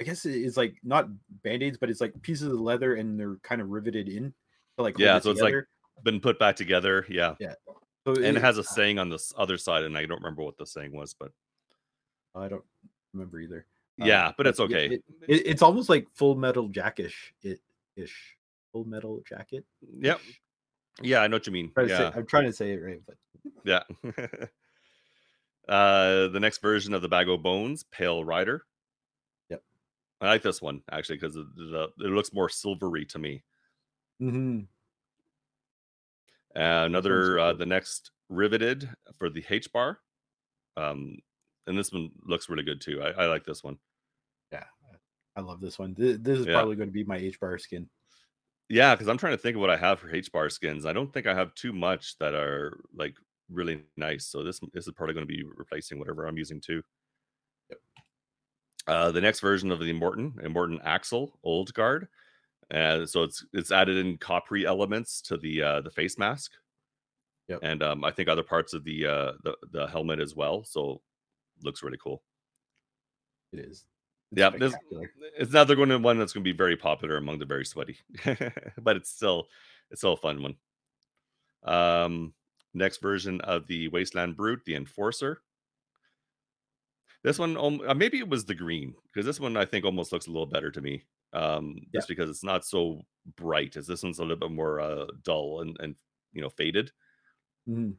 I guess it's like not band-aids, but it's like pieces of leather and they're kind of riveted in to like yeah. So it's like together. Been put back together. Yeah, Yeah. So and it it, has a saying on this other side, and I don't remember what the saying was, but I don't remember either. Uh, yeah, but but it's okay. it, it, it's almost like Full Metal Jackish. It ish. Full Metal Jacket. Yep. Yeah, I know what you mean. Trying to say, I'm trying to say it right, but yeah. <laughs> uh, the next version of the Bag of Bones, Pale Rider. yep. I like this one actually because it looks more silvery to me. hmm Uh, another uh, the next riveted for the H bar, um, and this one looks really good too. I, I like this one. Yeah, I love this one. This, this is Yeah, probably going to be my H bar skin. yeah, because I'm trying to think of what I have for H bar skins. I don't think I have too much that are like really nice. So this this is probably going to be replacing whatever I'm using too. Yep. Uh, the next version of the Morton, Immortan Axle Old Guard. And so it's it's added in coppery elements to the uh, the face mask, Yep. and um, I think other parts of the uh, the the helmet as well. So looks really cool. It is. It's Yeah, this it's another going to one that's going to be very popular among the very sweaty, <laughs> but it's still it's still a fun one. Um, next version of the Wasteland Brute, the Enforcer. This one, um, uh, maybe it was the green because this one I think almost looks a little better to me. Um, just because it's not so bright. As this one's a little bit more uh, dull and and you know faded. Mhm.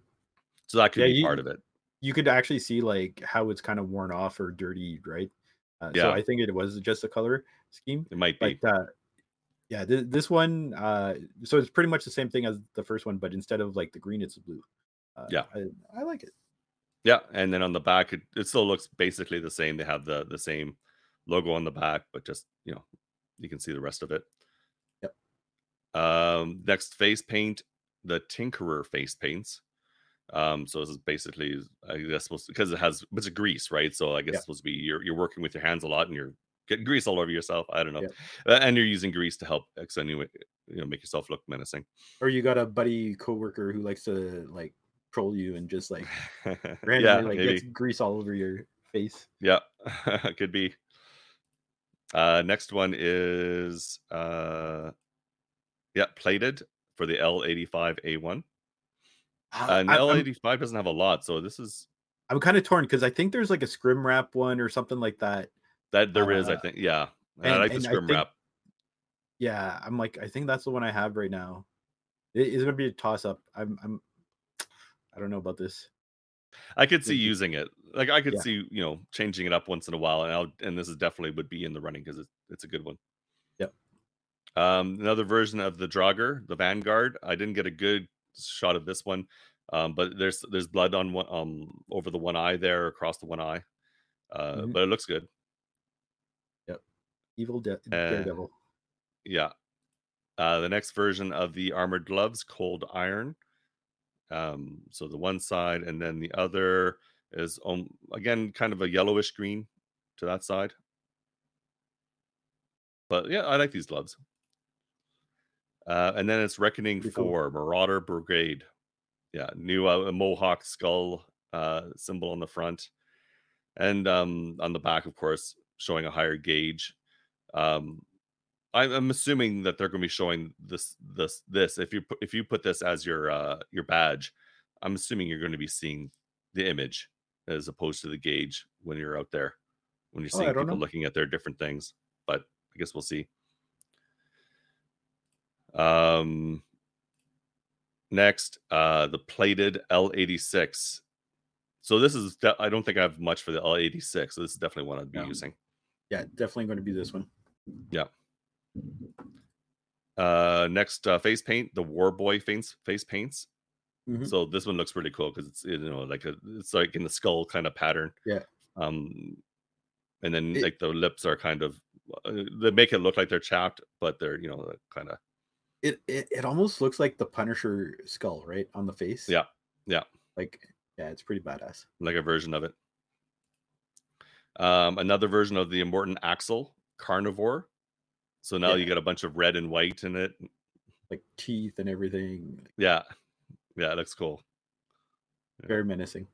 So that could Yeah, be you- part of it. You could actually see like how it's kind of worn off or dirty, right? Uh, Yeah. So I think it was just a color scheme. It might be. But uh, yeah, th- this one, uh, so it's pretty much the same thing as the first one, but instead of like the green, it's blue. Uh, Yeah. I, I like it. Yeah, and then on the back, it, it still looks basically the same. They have the the same logo on the back, but just you know, you can see the rest of it. Yep. Um, next face paint, the Tinkerer face paints. Um, so this is basically, I guess, supposed because it has it's a grease, right? So I guess Yeah. it's supposed to be you're you're working with your hands a lot and you're getting grease all over yourself. I don't know, Yep. Uh, and you're using grease to help extenuate, you know, make yourself look menacing. Or you got a buddy coworker who likes to like troll you and just like <laughs> randomly yeah, like maybe. gets grease all over your face. Yeah, <laughs> could be. Uh, next one is uh, yeah, plated for the L85A1. Uh, And L85 doesn't have a lot, so this is I'm kind of torn because I think there's like a scrim wrap one or something like that. that there is, I Uh, think. Yeah, I like the and scrim think- wrap. Yeah, I'm like I think that's the one I have right now. It is gonna be a toss up. I'm I'm I don't know about this. I could see using it. Like I could Yeah. see, you know, changing it up once in a while, and I'll, and this is definitely would be in the running because it's it's a good one. Yep. Um, another version of the Draugr, the Vanguard. I didn't get a good shot of this one, um, but there's there's blood on one um over the one eye there, across the one eye, uh, Mhm. but it looks good. Yep. Evil De- Uh, Daredevil. Yeah. Uh, the next version of the armored gloves, cold iron. Um, so the one side, and then the other is um, again kind of a yellowish green to that side. But yeah, I like these gloves. Uh, and then it's Reckoning cool. for Marauder Brigade. Yeah, new uh, Mohawk skull uh, symbol on the front, and um, on the back, of course, showing a higher gauge. Um, I'm, I'm assuming that they're going to be showing this this this if you put if you put this as your uh, your badge, I'm assuming you're going to be seeing the image as opposed to the gauge when you're out there when you're Oh, seeing don't people know. looking at their different things. But I guess we'll see. Um, next, uh, the plated L86. So this is de- I don't think I have much for the L86. So this is definitely one I'd be No. using. Yeah, definitely going to be this one. Yeah. Uh, next uh, face paint, the Warboy face face paints. Mhm. So this one looks really cool because it's you know like a it's like in the skull kind of pattern. Yeah. Um, and then It- like the lips are kind of uh, they make it look like they're chapped, but they're you know kind of It, it it almost looks like the Punisher skull, right, on the face. Yeah, yeah. Like yeah, it's pretty badass. like a version of it. Um, another version of the Immortan Axle Carnivore. So now you got a bunch of red and white in it. Like teeth and everything. Yeah, yeah, it looks cool. Yeah. Very menacing.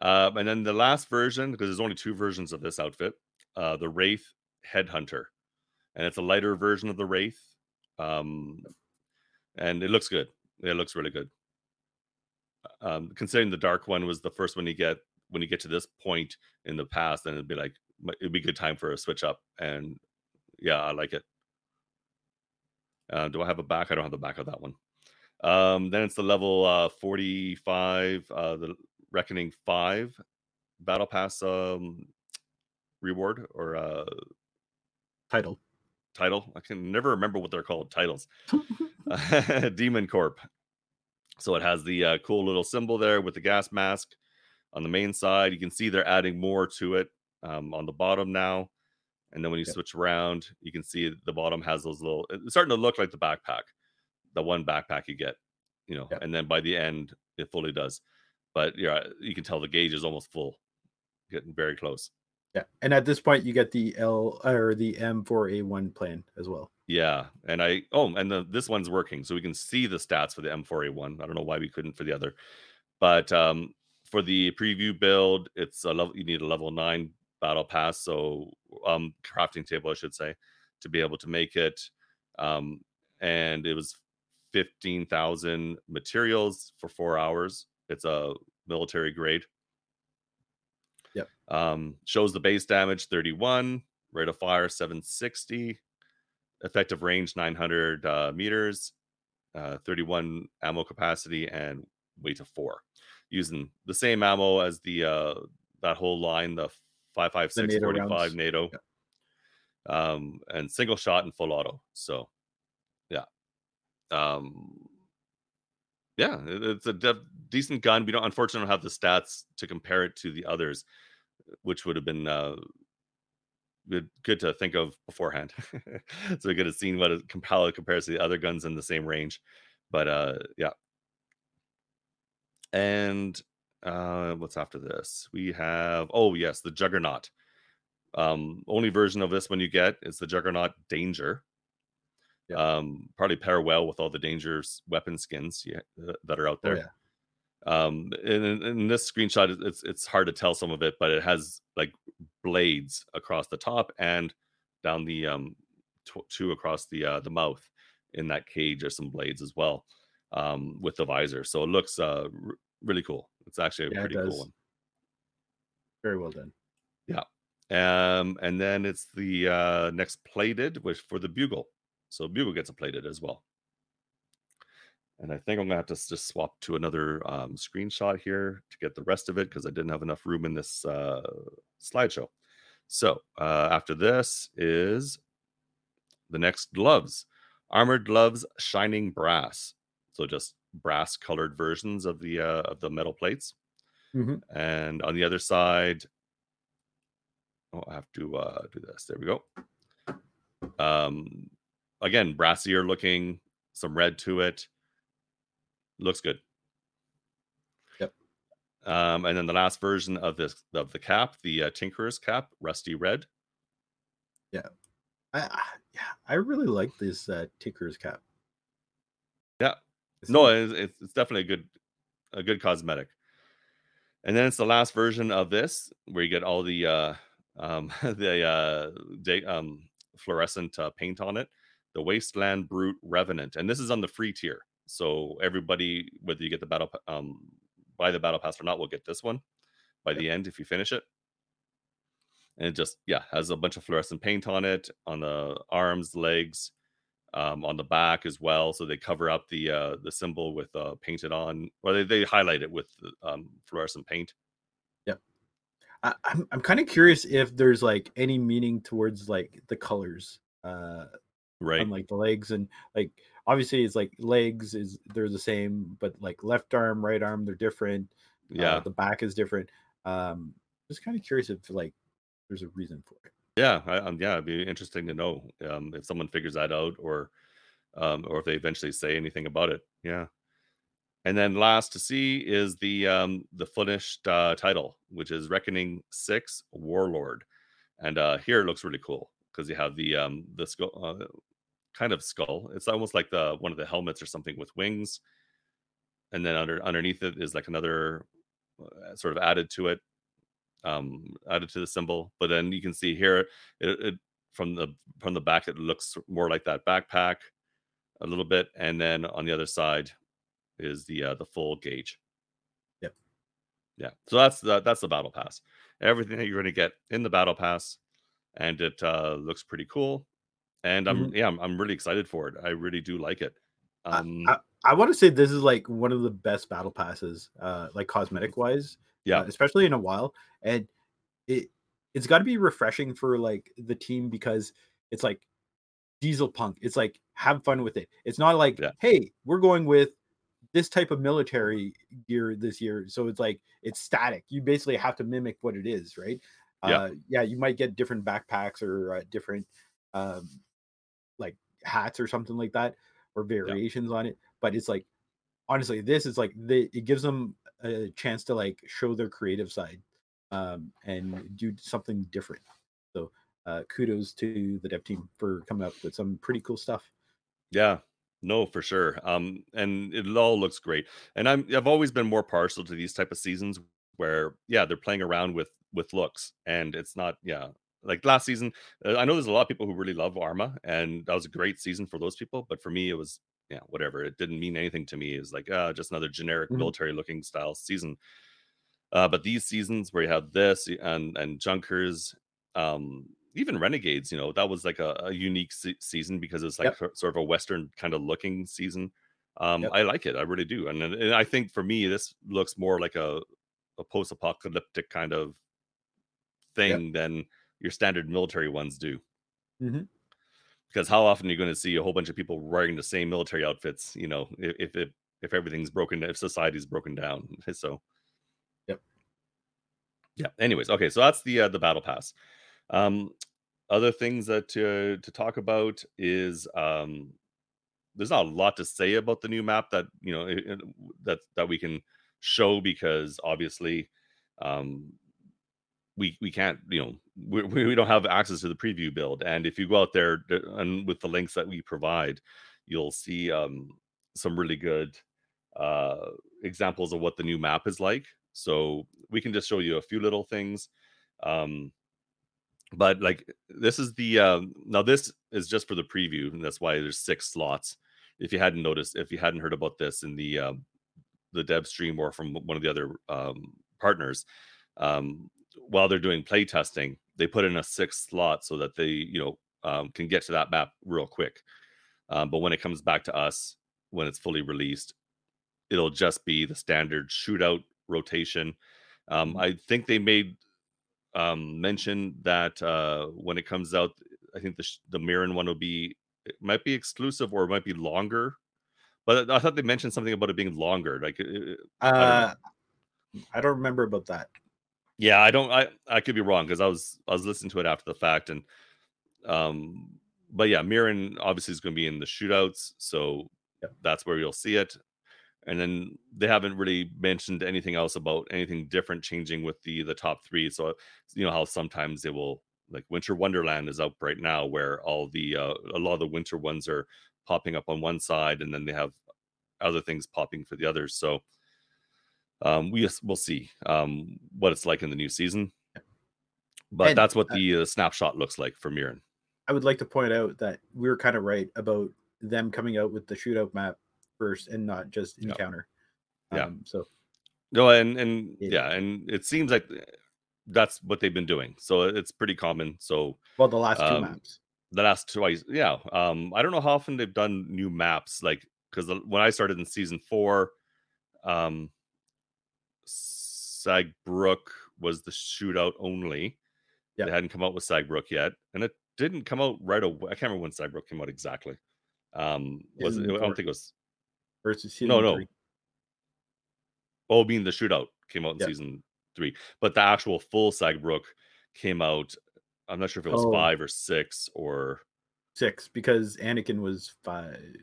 Um, and then the last version, because there's only two versions of this outfit, uh, the Wraith Headhunter, and it's a lighter version of the Wraith, um, and it looks good. It looks really good. Um, considering the dark one was the first one you get when you get to this point in the past, then it'd be like it'd be a good time for a switch up. And yeah, I like it. Uh, do I have a back? I don't have the back of that one. Um, then it's the level uh, 45, uh, the Reckoning 5 Battle Pass um, reward or uh, Title. title. I can never remember what they're called titles. <laughs> <laughs> Demon Corp. So it has the uh, cool little symbol there with the gas mask on the main side. You can see they're adding more to it um, on the bottom now. And then when you switch around, you can see the bottom has those little. It's starting to look like the backpack, the one backpack you get, you know. Yep. And then by the end, it fully does. But yeah, you can tell the gauge is almost full, getting very close. Yeah. And at this point you get the L or the M4A1 plan as well. Yeah, and I oh, and the, this one's working, so we can see the stats for the M4A1. I don't know why we couldn't for the other, but um, for the preview build, it's a level. You need a level nine battle pass, so um, crafting table, I should say, to be able to make it. Um, and it was fifteen thousand materials for four hours. It's a military grade. Yep. Um, shows the base damage 31 rate of fire 760, effective range 900 uh, meters, uh, 31 ammo capacity, and weight of four. Using the same ammo as the uh, that whole line, the 556 NATO 45 rounds. NATO, um, and single shot and full auto. So, um, yeah, it's a de- decent gun. We don't, unfortunately, don't have the stats to compare it to the others, which would have been uh, good, good to think of beforehand. <laughs> so we could have seen what it, how compares to the other guns in the same range. But uh, yeah, and uh, what's after this? We have oh yes, the Juggernaut. Um, only version of this one you get is the Juggernaut Danger. Yeah. Um, probably pair well with all the Danger's weapon skins yeah, uh, that are out Oh, there. yeah. Um, in, in this screenshot, it's it's hard to tell some of it, but it has like blades across the top and down the um tw- two across the uh, the mouth. In that cage, are some blades as well, um, with the visor. So it looks uh r- really cool. It's actually a Yeah, pretty cool one. Very well done. Yeah. Um, and then it's the uh, next plated, which for the bugle. So bugle gets a plated as well. And I think I'm gonna have to just swap to another um, screenshot here to get the rest of it because I didn't have enough room in this uh, slideshow. So uh, after this is the next gloves, armored gloves, shining brass. So just brass colored versions of the uh, of the metal plates. Mhm. And on the other side, oh, I have to uh, do this. There we go. Um, again, brassier looking, some red to it. Looks good. Yep. Um, and then the last version of this of the cap, the uh, Tinkerer's cap, rusty red. I, I yeah, I really like this uh, Tinker's cap. Yeah. It's No, it's, it's definitely a good a good cosmetic. And then it's the last version of this where you get all the uh um <laughs> the uh day um fluorescent uh, paint on it. The Wasteland Brute Revenant. And this is on the free tier. So everybody whether you get the battle um buy the battle pass or not will get this one by the end if you finish it. And it just yeah, has a bunch of fluorescent paint on it on the arms, legs, um, on the back as well. So they cover up the uh, the symbol with uh, painted on, or they, they highlight it with um, fluorescent paint. I, I'm I'm kind of curious if there's like any meaning towards like the colors, uh, Right. on like the legs and like obviously it's like legs is they're the same, but like left arm, right arm they're different. Uh, yeah. the back is different. Um, just kind of curious if like there's a reason for it. Yeah. I, um, yeah. It'd be interesting to know um, if someone figures that out, or um, or if they eventually say anything about it. Yeah. And then last to see is the um, the finished uh, title, which is Reckoning Six Warlord, and uh, here it looks really cool because you have the um, the skull, uh, kind of skull. It's almost like the one of the helmets or something with wings, and then under underneath it is like another uh, sort of added to it, um, added to the symbol. But then you can see here it, it from the from the back it looks more like that backpack a little bit, and then on the other side is the uh, the full gauge. Yep. Yeah. So that's the that's the battle pass. Everything that you're going to get in the battle pass, and it uh, looks pretty cool. And I'm yeah, I'm, I'm really excited for it. I really do like it. I- Um, I want to say this is like one of the best battle passes, uh, like cosmetic wise. yeah, uh, especially in a while. And it it's got to be refreshing for like the team because it's like diesel punk. It's like have fun with it. It's not like Yeah. hey, we're going with this type of military gear this year. So it's like it's static. You basically have to mimic what it is, right? Yeah. Uh, yeah, you might get different backpacks or uh, different um, hats or something like that or variations on it. But it's like honestly, this is like they it gives them a chance to like show their creative side um, and do something different. So uh, kudos to the dev team for coming up with some pretty cool stuff. Yeah, no, for sure. Um, and it all looks great. And I'm I've always been more partial to these type of seasons where yeah they're playing around with with looks and it's not yeah like last season. uh, I know there's a lot of people who really love Arma and that was a great season for those people. But for me, it was yeah whatever. It didn't mean anything to me. It's like uh, just another generic Mhm. military looking style season. Uh, but these seasons where you have this and and Junkers, um, even Renegades, you know, that was like a, a unique se- season because it's like Yep. sor- sort of a Western kind of looking season. Um, Yep. I like it, I really do, and, and I think for me, this looks more like a a post apocalyptic kind of thing than your standard military ones do. Mhm. Because how often are you going to see a whole bunch of people wearing the same military outfits? You know, if if if, if everything's broken, if society's broken down, <laughs> so Yep. yeah. Anyways, okay, so that's the uh, the battle pass. Um, other things that to to talk about is um, there's not a lot to say about the new map that you know it- it- that that we can show because obviously um, we we can't you know <laughs> we, we don't have access to the preview build and if you go out there and with the links that we provide you'll see um, some really good uh, examples of what the new map is like. So we can just show you a few little things um, but like this is the um now this is just for the preview and that's why there's six slots. If you hadn't noticed if you hadn't heard about this in the um the dev stream or from one of the other um partners um while they're doing play testing they put in a sixth slot so that they you know um, can get to that map real quick um, but when it comes back to us when it's fully released it'll just be the standard shootout rotation um, Mhm. i think they made um, mention that uh, when it comes out, I think the sh- the Myren one will be it might be exclusive or it might be longer. But I thought they mentioned something about it being longer. Like, it- it- don't. Uh, I don't remember about that. Yeah, I don't. I I could be wrong because I was I was listening to it after the fact, and um, but yeah, Myren obviously is going to be in the shootouts, so Yep. that's where you'll see it. And then they haven't really mentioned anything else about anything different changing with the the top three. So you know how sometimes they will like Winter Wonderland is up right now, where all the uh, a lot of the winter ones are popping up on one side, and then they have other things popping for the others. So um, we we'll see um, what it's like in the new season. But And, that's what the uh, snapshot looks like for Myren. I would like to point out that we were kind of right about them coming out with the shootout map first and not just encounter. Yeah. Um, so No, and and Yeah. yeah, and it seems like that's what they've been doing. So it's pretty common. So well, the last two Um, maps. the last twice, yeah. Um, I don't know how often they've done new maps, like because when I started in season four, um, Sogbrook was the shootout only. Yeah. They hadn't come out with Sogbrook yet, and it didn't come out right away. I can't remember when Sogbrook came out exactly. Um, was it, I don't think it was. versus season no, no. three. Oh, being the shootout came out in Yeah. season three, but the actual full Sogbrook came out. I'm not sure if it was Oh. five or six or six because Anaken was five.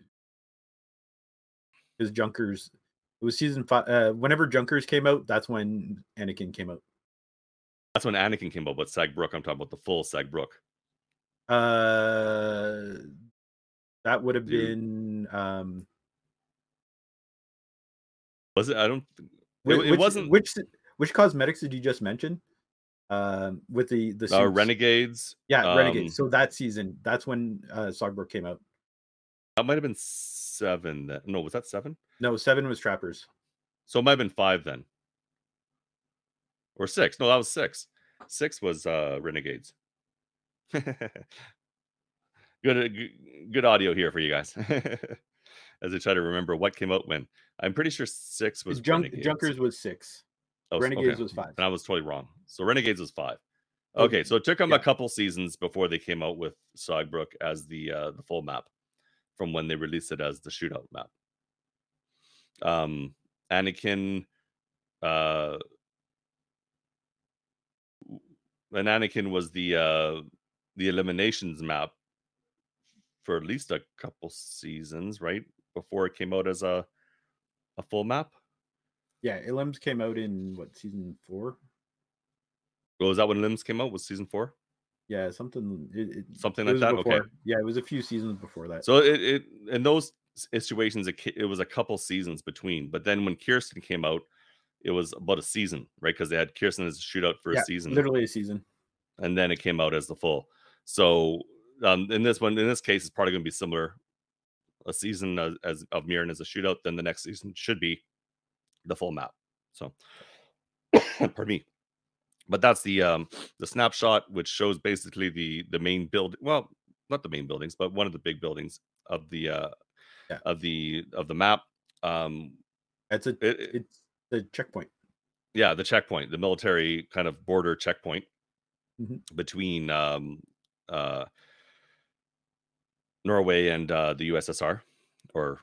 Because Junkers, it was season five. Uh, whenever Junkers came out, that's when Anaken came out. that's when Anaken came out. But Sogbrook, I'm talking about the full Sogbrook. Uh, that would have Dude. been um. Was it? I don't. It, whi- it which, wasn't. which which cosmetics did you just mention? Um, with the the uh. Renegades. Yeah, um, Renegades. So that season, that's when uh Sogbrook came out. That might have been seven. Then. No, was that seven? No, seven was Trappers. So it might have been five then, or six. No, that was six. Six was uh Renegades. <laughs> good, uh, good audio here for you guys. <laughs> As I try to remember what came out when. I'm pretty sure six was Junk, Renegades. Junkers was six. Oh, Renegades was five. And I was totally wrong. So Renegades was five. Oh, Okay, so it took them yeah. a couple seasons before they came out with Sogbrook as the uh, the full map, from when they released it as the shootout map. Um, Anaken, uh, and Anaken was the uh, the eliminations map for at least a couple seasons, right? Before it came out as a a full map. Yeah, Elims came out in what season four? Oh, was that when Limbs came out? Was season four? Yeah, something. It, it, Something like that? Okay. Yeah, it was a few seasons before that. So it, it in those situations, it, it was a couple seasons between. But then when Kirsten came out, it was about a season, right? Because they had Kirsten as a shootout for yeah, a season, literally a season. and then it came out as the full. So um, in this one, in this case, it's probably going to be similar. A season as, as of Myren as a shootout, then the next season should be the full map. So, <coughs> pardon me. But that's the um the snapshot which shows basically the the main build well not the main buildings but one of the big buildings of the uh Yeah. of the of the map um It's a it, it- it's the checkpoint. yeah the checkpoint the military kind of border checkpoint Mhm. between um uh norway and uh the ussr or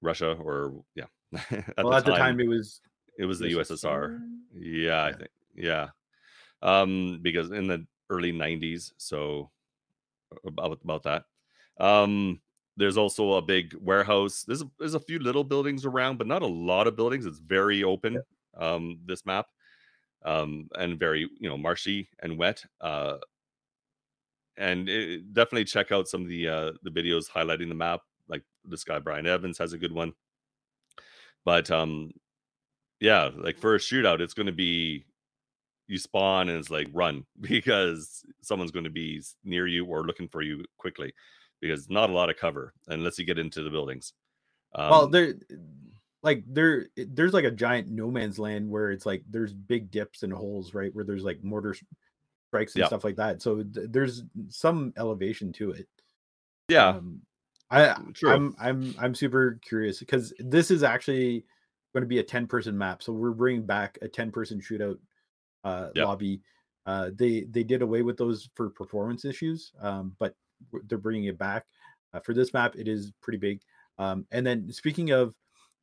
russia or yeah <laughs> at well, at the time it was it was the ussr yeah, I think. Yeah. Um, because in the early 90s, so about about that. Um, there's also a big warehouse. There's a, there's a few little buildings around, but not a lot of buildings. It's very open. Um, this map, um, and very you know marshy and wet. Uh, and it, definitely check out some of the uh the videos highlighting the map. Like this guy Brian Evans has a good one. But um, yeah, like for a shootout, it's going to be you spawn and it's like run <laughs> because someone's going to be near you or looking for you quickly because not a lot of cover unless you get into the buildings. Um, well, there like there there's like a giant no man's land where it's like there's big dips and holes, right? Where there's like mortar strikes and Yeah. stuff like that. So th- there's some elevation to it. yeah, Um, I true. I'm I'm I'm super curious because this is actually going to be a 10 person map. So we're bringing back a 10 person shootout uh, Yeah. lobby. Uh, they they did away with those for performance issues, um, but they're bringing it back uh, for this map. It is pretty big. Um, and then speaking of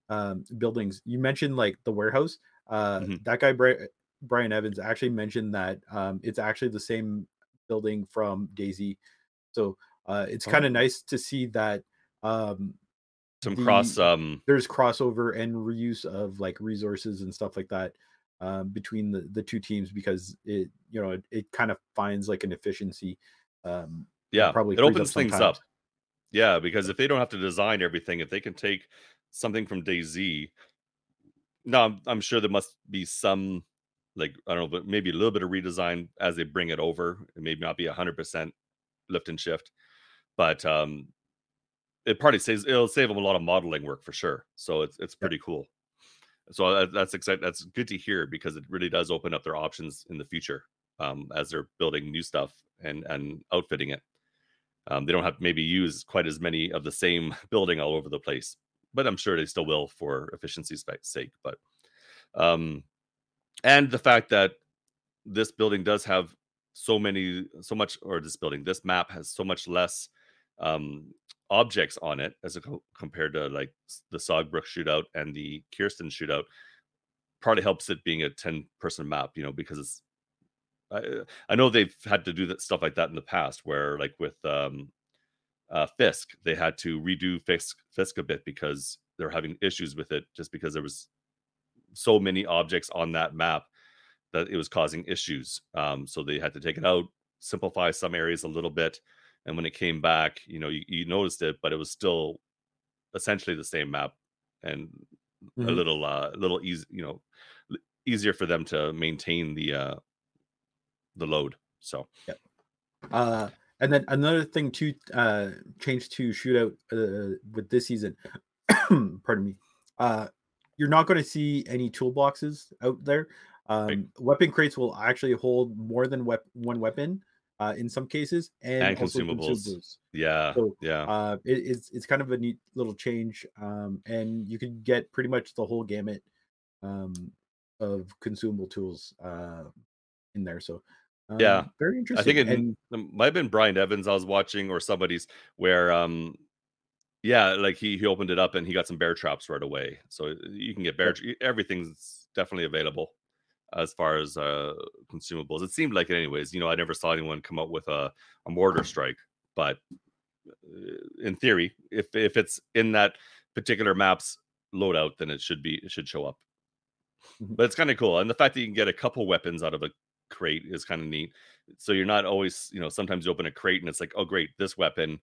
um, buildings, you mentioned like the warehouse. Uh, Mhm. That guy Bri- Brian Evans actually mentioned that um, it's actually the same building from Daisy. So uh, it's kind Oh. of nice to see that um, Some the- cross. Um, there's crossover and reuse of like resources and stuff like that um, between the, the two teams because it you know it, it kind of finds like an efficiency. Um, yeah, probably it frees up opens things up. Yeah, because if they don't have to design everything, if they can take something from DayZ, no, I'm, I'm sure there must be some, like I don't know, but maybe a little bit of redesign as they bring it over. It may not be hundred percent lift and shift, but um, it probably saves it'll save them a lot of modeling work for sure. So it's it's Yeah. pretty cool. So that's exciting. That's good to hear because it really does open up their options in the future um, as they're building new stuff and and outfitting it. Um, they don't have maybe use quite as many of the same <laughs> building all over the place, but I'm sure they still will for efficiency's sake. But um, and the fact that this building does have so many, so much, or this building, this map has so much less um, objects on it as a, compared to like the Sogbrook shootout and the Kirsten shootout. Probably helps it being a 10 person map, you know, because it's I, I know they've had to do that stuff like that in the past, where like with um, uh, Fisk, they had to redo Fisk Fisk a bit because they're having issues with it, just because there was so many objects on that map that it was causing issues. Um, so they had to take it out, simplify some areas a little bit, and when it came back, you know, you, you noticed it, but it was still essentially the same map and a Mhm. little uh, little easy, you know, easier for them to maintain the uh, the load. So Uh, and then another thing to uh, change to shootout uh, with this season. <coughs> pardon me. Uh, you're not going to see any toolboxes out there. Um, Weapon crates will actually hold more than wep- one weapon uh, in some cases, and, And also consumables. yeah, So, yeah, uh, it, it's it's kind of a neat little change, um, and you can get pretty much the whole gamut um, of consumable tools uh, in there. So, um, Yeah. very interesting. I think it and m- might have been Brian Evans I was watching or somebody's where um yeah, like he he opened it up and he got some bear traps right away. So you can get bear tra- everything's definitely available as far as uh consumables. It seemed like it anyways. You know, I never saw anyone come up with a a mortar strike, but uh, in theory, if if it's in that particular map's loadout, then it should be it should show up. Mhm. But it's kind of cool, and the fact that you can get a couple weapons out of a crate is kind of neat. So you're not always, you know, sometimes you open a crate and it's like, oh great, this weapon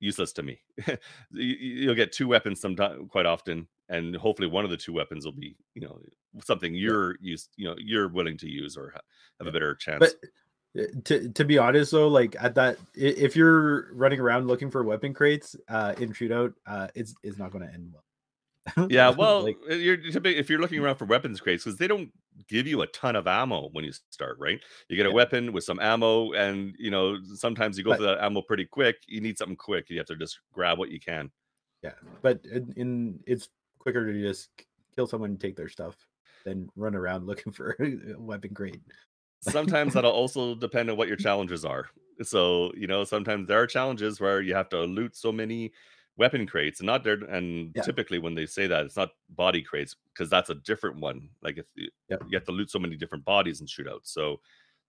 useless to me. <laughs> You- You'll get two weapons sometime quite often, and hopefully one of the two weapons will be, you know, something you're used, you know, you're willing to use or have a better chance. but uh, to to be honest though, like at that, if you're running around looking for weapon crates uh, in shootout, uh, it's it's not going to end well. Yeah, <laughs> well, like uh, you're if you're looking around for weapons crates, because they don't give you a ton of ammo when you start, right? You get a yeah, weapon with some ammo, and you know sometimes you go but for that ammo pretty quick. You need something quick. You have to just grab what you can. yeah, but in, in it's quicker to just kill someone and take their stuff than run around <laughs> looking for a weapon crate. Sometimes that'll <laughs> also depend on what your challenges are. So, you know, sometimes there are challenges where you have to loot so many weapon crates and not there and Yeah. typically when they say that it's not body crates because that's a different one. Like if you, Yep. you have to loot so many different bodies and shootouts. So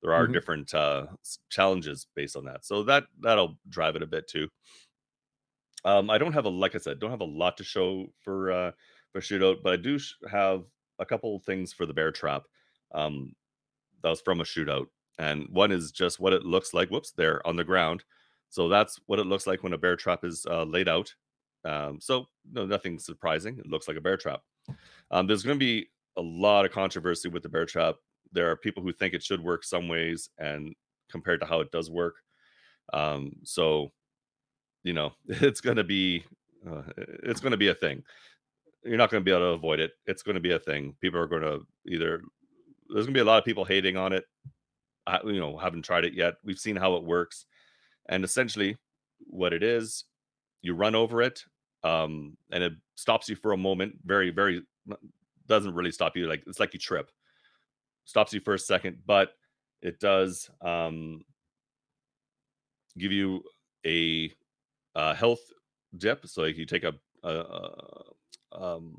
there are hmm different uh challenges based on that. So that that'll drive it a bit too. Um I don't have a like I said, don't have a lot to show for uh for shootout, but I do have a couple things for the bear trap. Um that was from a shootout. And one is just what it looks like. Whoops, there on the ground. So that's what it looks like when a bear trap is uh, laid out. Um, so no, nothing surprising. It looks like a bear trap. Um, there's going to be a lot of controversy with the bear trap. There are people who think it should work some ways, and compared to how it does work. Um, so you know, <laughs> it's going to be uh, it's going to be a thing. You're not going to be able to avoid it. It's going to be a thing. People are going to either there's going to be a lot of people hating on it I, you know haven't tried it yet we've seen how it works and essentially what it is you run over it um and it stops you for a moment very very doesn't really stop you like it's like you trip stops you for a second but it does um give you a uh, health dip so like you take a, a, a um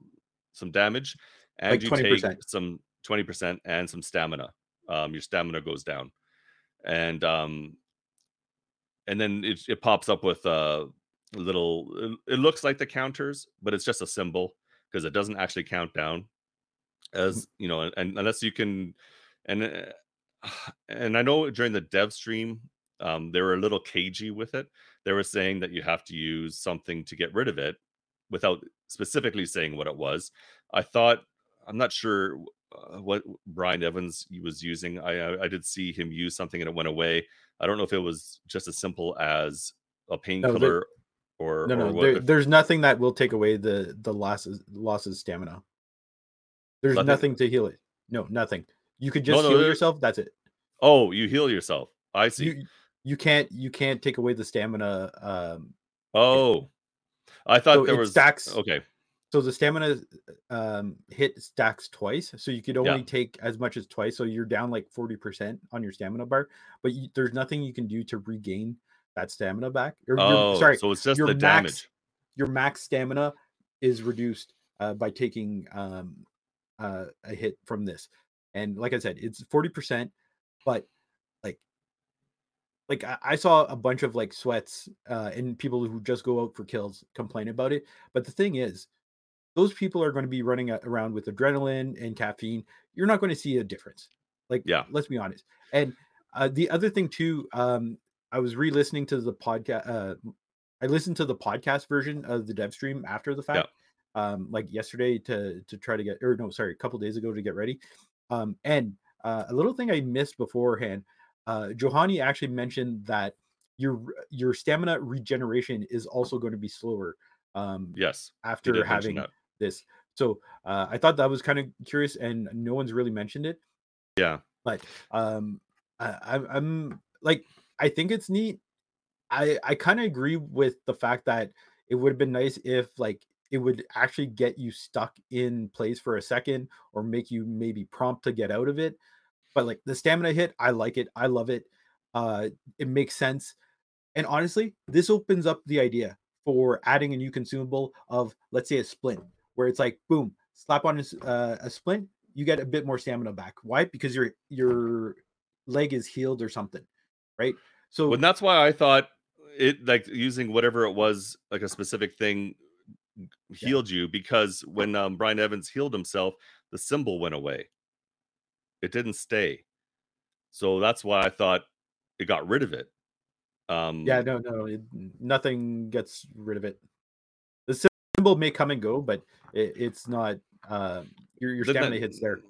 some damage and Like you twenty take some 20% and some stamina um your stamina goes down. And um and then it, it pops up with uh, a little it, it looks like the counters but it's just a symbol because it doesn't actually count down as you know and unless you can and uh, <sighs> and i know during the dev stream um they were a little cagey with it they were saying that you have to use something to get rid of it without specifically saying what it was i thought i'm not sure uh, what brian evans was using I, I i did see him use something and it went away i don't know if it was just as simple as a No, painkiller or no, or no. what There, there's nothing that will take away the the losses losses stamina. There's nothing nothing to heal it. No, nothing. You could just no heal there, yourself. That's it. oh you heal yourself i see You you can't you can't take away the stamina um oh I thought So there it was stacks. okay. So the stamina um hit stacks twice. So you could Yeah. only take as much as twice. So you're down like 40% on your stamina bar, but you, there's nothing you can do to regain that stamina back. Or Oh, sorry, so it's just your the max damage. your max stamina is reduced uh, by taking um, uh, a hit from this. And like I said, it's 40%, but like like I, I saw a bunch of like sweats uh, and people who just go out for kills complain about it. But the thing is, those people are going to be running around with adrenaline and caffeine. You're not going to see a difference. Like, Yeah. let's be honest. And uh, the other thing too, um, I was re-listening to the podcast. Uh, I listened to the podcast version of the dev stream after the Yeah. fact, um, like yesterday to to try to get, or no, sorry, a couple days ago to get ready. Um, and uh, a little thing I missed beforehand, uh, Johanny actually mentioned that your your stamina regeneration is also going to be slower um, Yes. After having this. So uh, I thought that was kind of curious, and no one's really mentioned it. Yeah. But um, I, I'm, I'm like, I think it's neat. I I kind of agree with the fact that it would have been nice if like it would actually get you stuck in place for a second or make you maybe prompt to get out of it. But like the stamina hit, I like it. I love it. Uh, it makes sense. And honestly, this opens up the idea for adding a new consumable of let's say a splint, where it's like boom, slap on a, uh, a splint, you get a bit more stamina back. Why? Because your your leg is healed or something, right? So and that's why I thought it like using whatever it was, like a specific thing yeah, healed you because when um Brian Evans healed himself, the symbol went away. It didn't stay. So that's why I thought it got rid of it. Um, yeah, no, no, it, nothing gets rid of it. The symbol may come and go, but it, it's not. Uh, your your then that stamina hits there.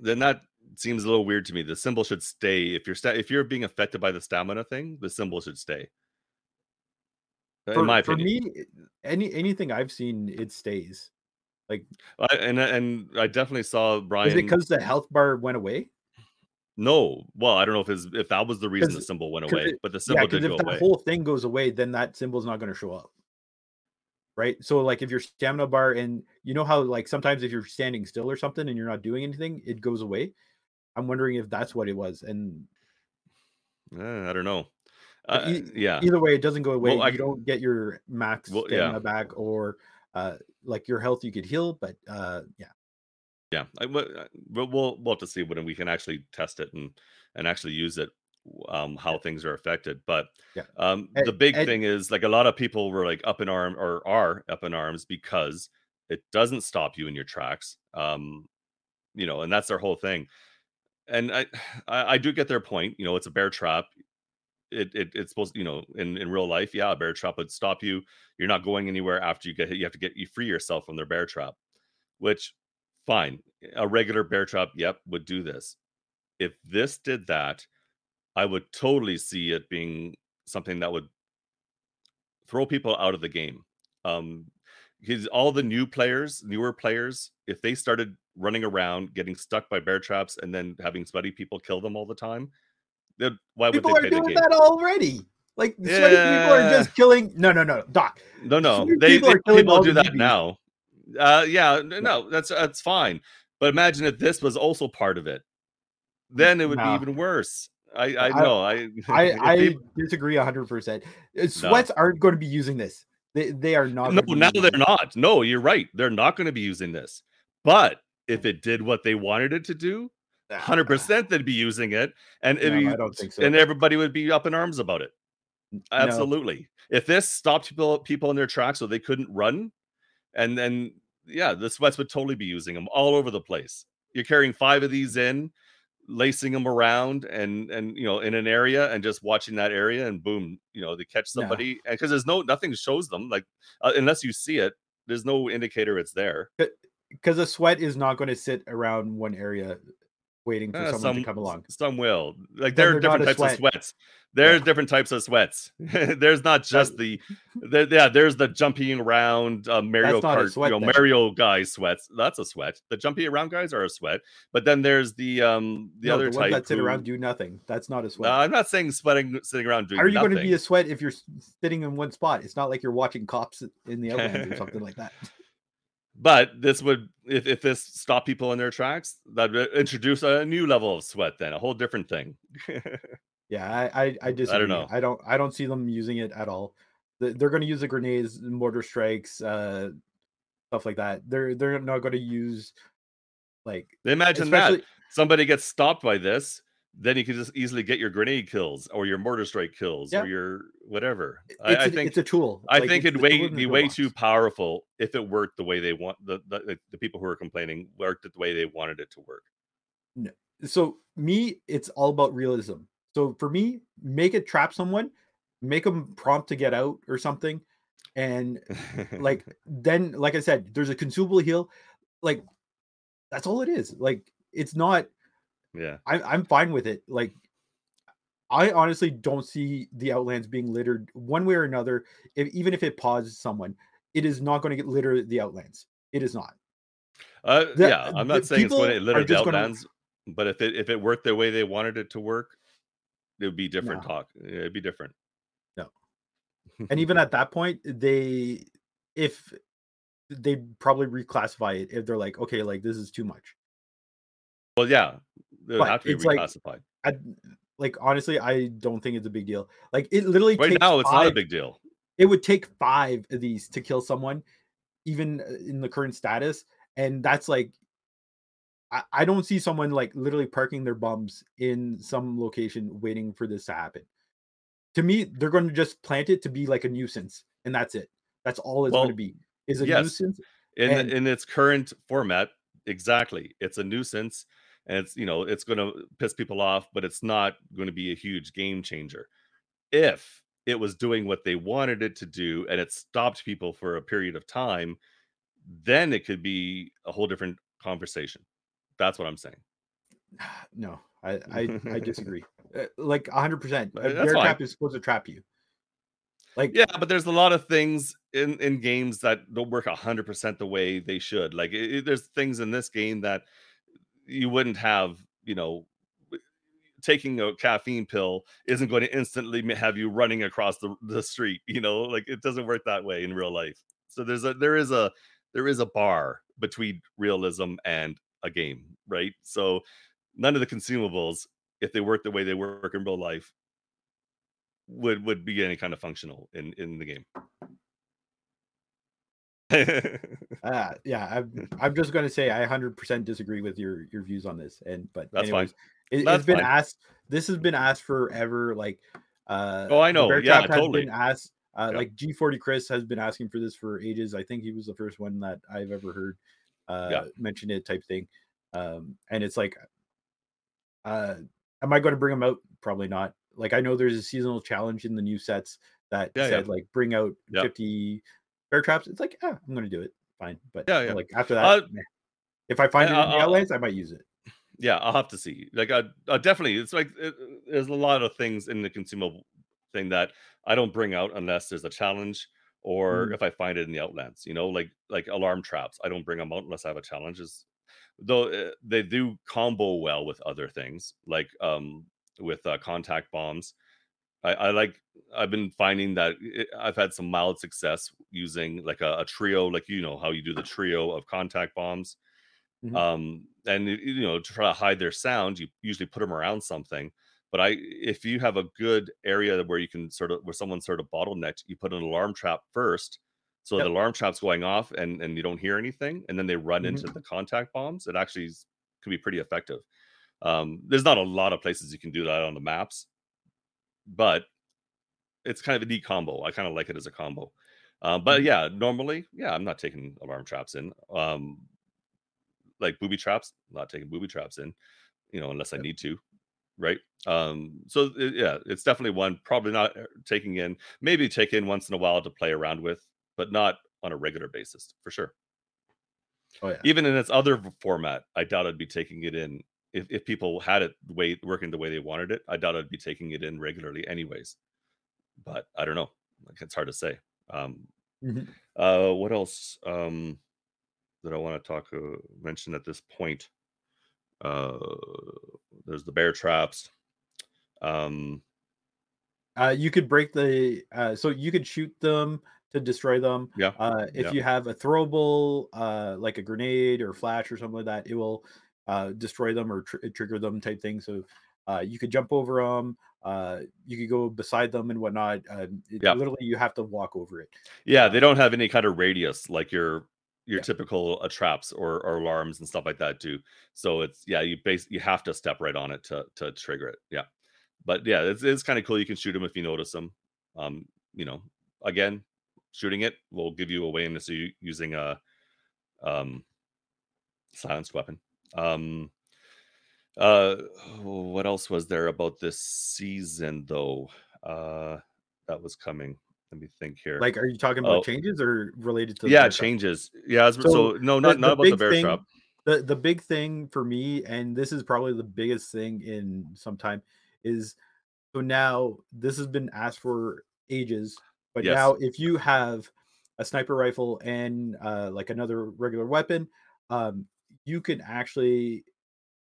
then that seems a little weird to me. The symbol should stay. If you're sta- if you're being affected by the stamina thing, the symbol should stay. uh, In For my for opinion. me, any anything I've seen, it stays. Like, I, and and I definitely saw Brian. is it because the health bar went away? No, well, I don't know if his, if that was the reason the symbol went away, it- but the Yeah, symbol because did if go that away. whole thing goes away, then that symbol's not going to show up. Right. So, like, if your stamina bar and you know how, like, sometimes if you're standing still or something and you're not doing anything, it goes away. I'm wondering if that's what it was. And Eh, I don't know. Uh, e- yeah, either way, it doesn't go away. Well, I you don't get your max Well, stamina yeah. back or uh, like your health you could heal. But uh, yeah, yeah. I, uh, we'll we'll have to see when we can actually test it and and actually use it. Um, how things are affected, but Yeah. um, the big thing is like a lot of people were like up in arm or are up in arms because it doesn't stop you in your tracks. Um, you know, and that's their whole thing. And I, <sighs> I, I do get their point. You know, it's a bear trap. It, it it's supposed, you know, in in real life, yeah, a bear trap would stop you. You're not going anywhere after you get hit. You have to get you free yourself from their bear trap, which fine. A regular bear trap, yep, would do this. If this did that, I would totally see it being something that would throw people out of the game. Um, because all the new players, newer players, if they started running around, getting stuck by bear traps, and then having sweaty people kill them all the time, why would people they are doing that already. Like, sweaty people are just killing. No, no, no, Doc. No, no, Sweaty they, people they are people do that newbies. now. Uh, yeah, no, that's that's fine. But imagine if this was also part of it, then it would No. be even worse. I I know I I, <laughs> I peop- disagree 100%. Uh, Sweats aren't going to be using this. They, they are not. no now they're not. No, you're right. They're not going to be using this. But if it did what they wanted it to do, hundred <laughs> percent they'd be using it, and it'd No, be- I don't think so. and everybody would be up in arms about it. No. Absolutely. If this stopped people people in their tracks so they couldn't run, and then yeah, the sweats would totally be using them all over the place. You're carrying five of these in, lacing them around, and and you know in an area, and just watching that area, and boom, you know they catch No. somebody, and because there's no nothing shows them like uh, unless you see it, there's no indicator it's there. because a sweat is not going to sit around one area waiting for Uh, someone some to come along. some will like there are different types of sweats. There's <laughs> Yeah. different types <laughs> of sweats. there's not just the there, yeah. There's the jumping around uh, Mario Kart, sweat you know. Mario guy sweats. That's a sweat. The jumping around guys are a sweat. But then there's the um the no, other the type that sit who- around do nothing. That's not a sweat. I'm not saying sweating sitting around doing How are you nothing. going to be a sweat if you're sitting in one spot? It's not like you're watching cops in the <laughs> outlands or something like that. But this would, if, if this stopped people in their tracks, that would introduce a new level of sweat. Then a whole different thing. <laughs> Yeah, I I, I disagree. know. I don't I don't see them using it at all. They're going to use the grenades, mortar strikes, uh, stuff like that. They're they're not going to use like Imagine that somebody gets stopped by this, then you can just easily get your grenade kills or your mortar strike kills Yeah. or your whatever. it's, I, think it's a tool. I Like, think it'd way be way too powerful if it worked the way they want the, the the people who are complaining worked it the way they wanted it to work. No. so me it's all about realism so for me make it trap someone make them prompt to get out or something and like <laughs> then like i said there's a consumable heal like that's all it is like it's not yeah, I, i'm fine with it like i honestly don't see the outlands being littered one way or another if, even if it pauses someone it is not going to get litter the outlands it is not uh, the- yeah. I'm not saying it's going to litter the just gonna- outlands, but if it if it worked the way they wanted it to work, it would be different No. talk. It'd be different. No. and even <laughs> at that point they if they probably reclassify it if they're like okay like this is too much well, yeah, it would But have to be it's like- I, like honestly i don't think it's a big deal like it literally right now, it's not a big deal. it would take five of these to kill someone even uh, in the current status and that's like I, I don't see someone like literally parking their bums in some location waiting for this to happen to me they're going to just plant it to be like a nuisance and that's it that's all it's Well, going to be is a yes. nuisance in And- in its current format exactly it's a nuisance and it's you know it's going to piss people off but it's not going to be a huge game changer. If it was doing what they wanted it to do and it stopped people for a period of time then it could be a whole different conversation. That's what i'm saying. <sighs> No i i, I <laughs> disagree. Uh, like 100% a bear fine. trap is supposed to trap you. Like yeah, but there's a lot of things in in games that don't work hundred percent the way they should. Like it, it- there's things in this game that you wouldn't have, you know, taking a caffeine pill isn't going to instantly have you running across the, the street. You know, like it doesn't work that way in real life. So there's a there is a there is a bar between realism and a game, right? So none of the consumables, if they work the way they work in real life, would would be any kind of functional in in the game. <laughs> Uh, yeah, I'm, I'm just going to say I 100% disagree with your your views on this. And but That's fine. anyways, it, That's has been fine. asked. This has been asked forever. Like, uh, Oh, I know. Bear Yeah, Trap has totally. been asked. Uh, Yeah. Like G40 Chris has been asking for this for ages. I think he was the first one that I've ever heard uh, Yeah. mention it type thing. Um, and it's like, uh, am I going to bring them out? Probably not. Like I know there's a seasonal challenge in the new sets that Yeah, said like bring out Yeah. 50 bear traps. It's like, yeah, I'm to do it. Fine, but Yeah, yeah. like after that, Uh, if I find I- it in the I'll- I might use it. yeah, I'll have to see. Like, I, I definitely, it's like it, there's a lot of things in the consumable thing that I don't bring out unless there's a challenge or Mhm. if I find it in the outlands. You know, like like alarm traps. I don't bring them out unless I have a challenge. Is though uh, they do combo well with other things, like um with uh, contact bombs. I, I like. I've been finding that it, I've had some mild success using like a, a trio, like you know how you do the trio of contact bombs Mhm. um and you know to try to hide their sound you usually put them around something but i if you have a good area where you can sort of where someone's sort of bottlenecked you put an alarm trap first so Yep. the alarm trap's going off and and you don't hear anything and then they run Mhm. into the contact bombs it actually can be pretty effective um there's not a lot of places you can do that on the maps but it's kind of a neat combo i kind of like it as a combo um, but Mhm. yeah normally yeah i'm not taking alarm traps in um like booby traps not taking booby traps in you know unless i need to right um so uh, yeah it's definitely one probably not uh, taking in maybe take in once in a while to play around with but not on a regular basis for sure Oh yeah. even in its other format i doubt i'd be taking it in if, if people had it the way working the way they wanted it i doubt i'd be taking it in regularly anyways but i don't know like it's hard to say um Mhm. uh what else um that i want to talk uh, mention at this point uh there's the bear traps um Uh, you could break the uh, so you could shoot them to destroy them. yeah Uh, if Yeah. you have a throwable, uh, like a grenade or flash or something like that, it will uh, destroy them or tr- trigger them type thing. So uh, you could jump over them. Uh, you could go beside them and whatnot. Uh, it, Yeah. Literally, you have to walk over it. yeah they don't have any kind of radius like your your Yeah. typical uh, traps or, or alarms and stuff like that do so it's yeah you base you have to step right on it to to trigger it yeah but yeah it's, it's kind of cool you can shoot them if you notice them um you know again shooting it will give you away into you using a um silenced weapon um uh what else was there about this season though uh that was coming let me think here Like, are you talking about Oh. changes or related to? the yeah changes yeah so, So, no not, the not about the bear thing- trap the the big thing for me and this is probably the biggest thing in some time is so now this has been asked for ages but Yes. now if you have a sniper rifle and uh, like another regular weapon um, you can actually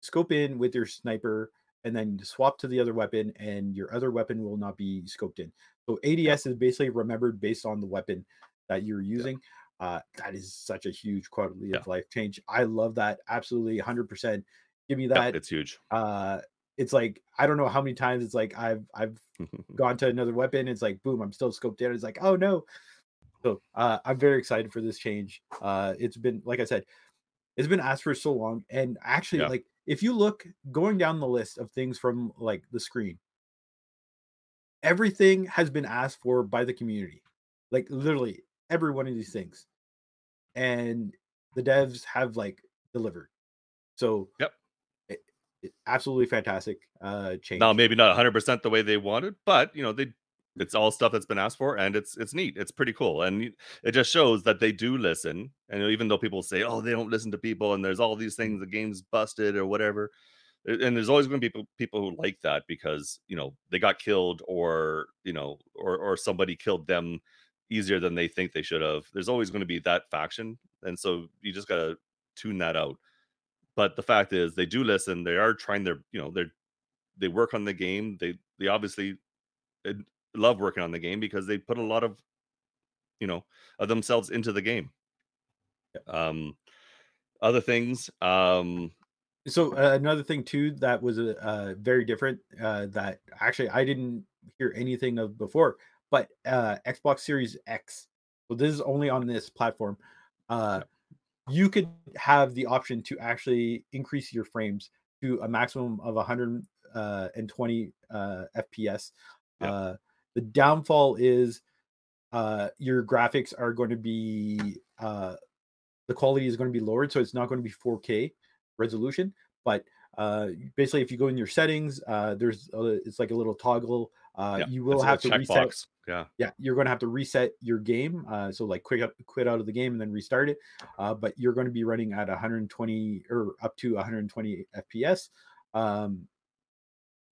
scope in with your sniper and then swap to the other weapon and your other weapon will not be scoped in so ads is basically remembered based on the weapon that you're using uh, that is such a huge quality Yeah. of life change. I love that absolutely 100%. Give me yeah, that. it's huge uh, it's like I don't know how many times it's like I've I've <laughs> gone to another weapon. It's like boom, I'm still scoped in. It's like oh no. So uh, I'm very excited for this change. Uh, it's been like I said, it's been asked for so long, and actually, Yeah. like if you look going down the list of things from like the screen, everything has been asked for by the community. Like literally every one of these things, and the devs have like delivered. So Yep. it, it- absolutely fantastic uh change. now maybe not 100% the way they wanted but you know they it's all stuff that's been asked for and it's it's neat it's pretty cool and it just shows that they do listen and even though people say oh they don't listen to people and there's all these mm. things the game's busted or whatever and there's always going to be people people who like that because you know they got killed or you know or or somebody killed them easier than they think they should have. There's always going to be that faction, and so you just got to tune that out. But the fact is, they do listen. They are trying their you know they're they work on the game. They they obviously love working on the game because they put a lot of you know of themselves into the game. Um, other things. Um, so uh, another thing too that was uh, uh, very different uh, that actually I didn't hear anything of before, but uh, Xbox Series X. So this is only on this platform. Uh, you could have the option to actually increase your frames to a maximum of 120 uh, FPS. Yeah. Uh, the downfall is uh, your graphics are going to be uh, the quality is going to be lowered, so it's not going to be 4K resolution. But uh, basically, if you go in your settings, uh, there's a, it's like a little toggle. Uh, yeah, you will have to reset. checkbox. Yeah, Yeah, you're going to have to reset your game. Uh, so like quit out, quit out of the game and then restart it. Uh, but you're going to be running at 120 or up to 120 FPS. Um,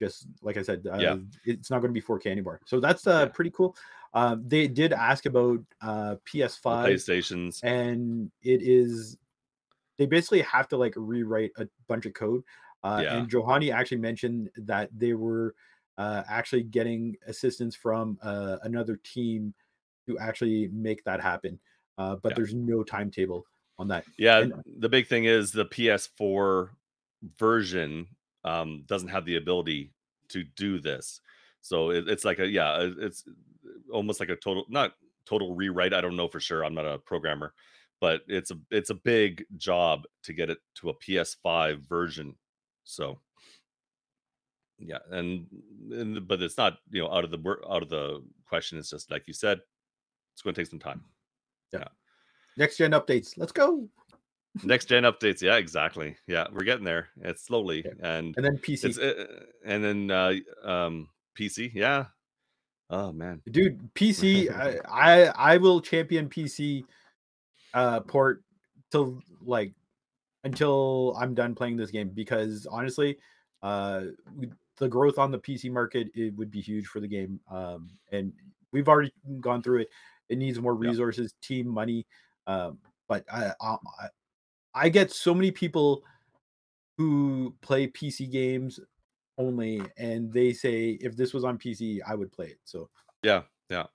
just like I said, uh, Yeah. it's not going to be 4K anymore. So that's uh, Yeah. pretty cool. Um, they did ask about uh, PS5 PlayStations. and it is they basically have to like rewrite a bunch of code. Uh, Yeah. And Johanny actually mentioned that they were uh, actually getting assistance from uh, another team to actually make that happen. Uh, but Yeah. there's no timetable on that. Yeah, and- the big thing is the PS4 version um, doesn't have the ability to do this. So it, it's like a yeah, it's almost like a total not total rewrite. I don't know for sure. I'm not a programmer, but it's a it's a big job to get it to a PS5 version. So yeah, and, and but it's not you know out of the out of the question. It's just like you said, it's going to take some time. Yeah. Next gen updates. Let's go. Next gen updates, yeah, exactly. Yeah, we're getting there. It's slowly, Yeah. and And then PC. uh, and then uh, um, PC, yeah. Oh man, dude pc <laughs> I, I i will champion pc uh port till like until i'm done playing this game because honestly uh the growth on the pc market it would be huge for the game um and we've already gone through it it needs more Yeah. resources team money um but I, I I- get so many people who play pc games only and they say if this was on pc i would play it so yeah, yeah.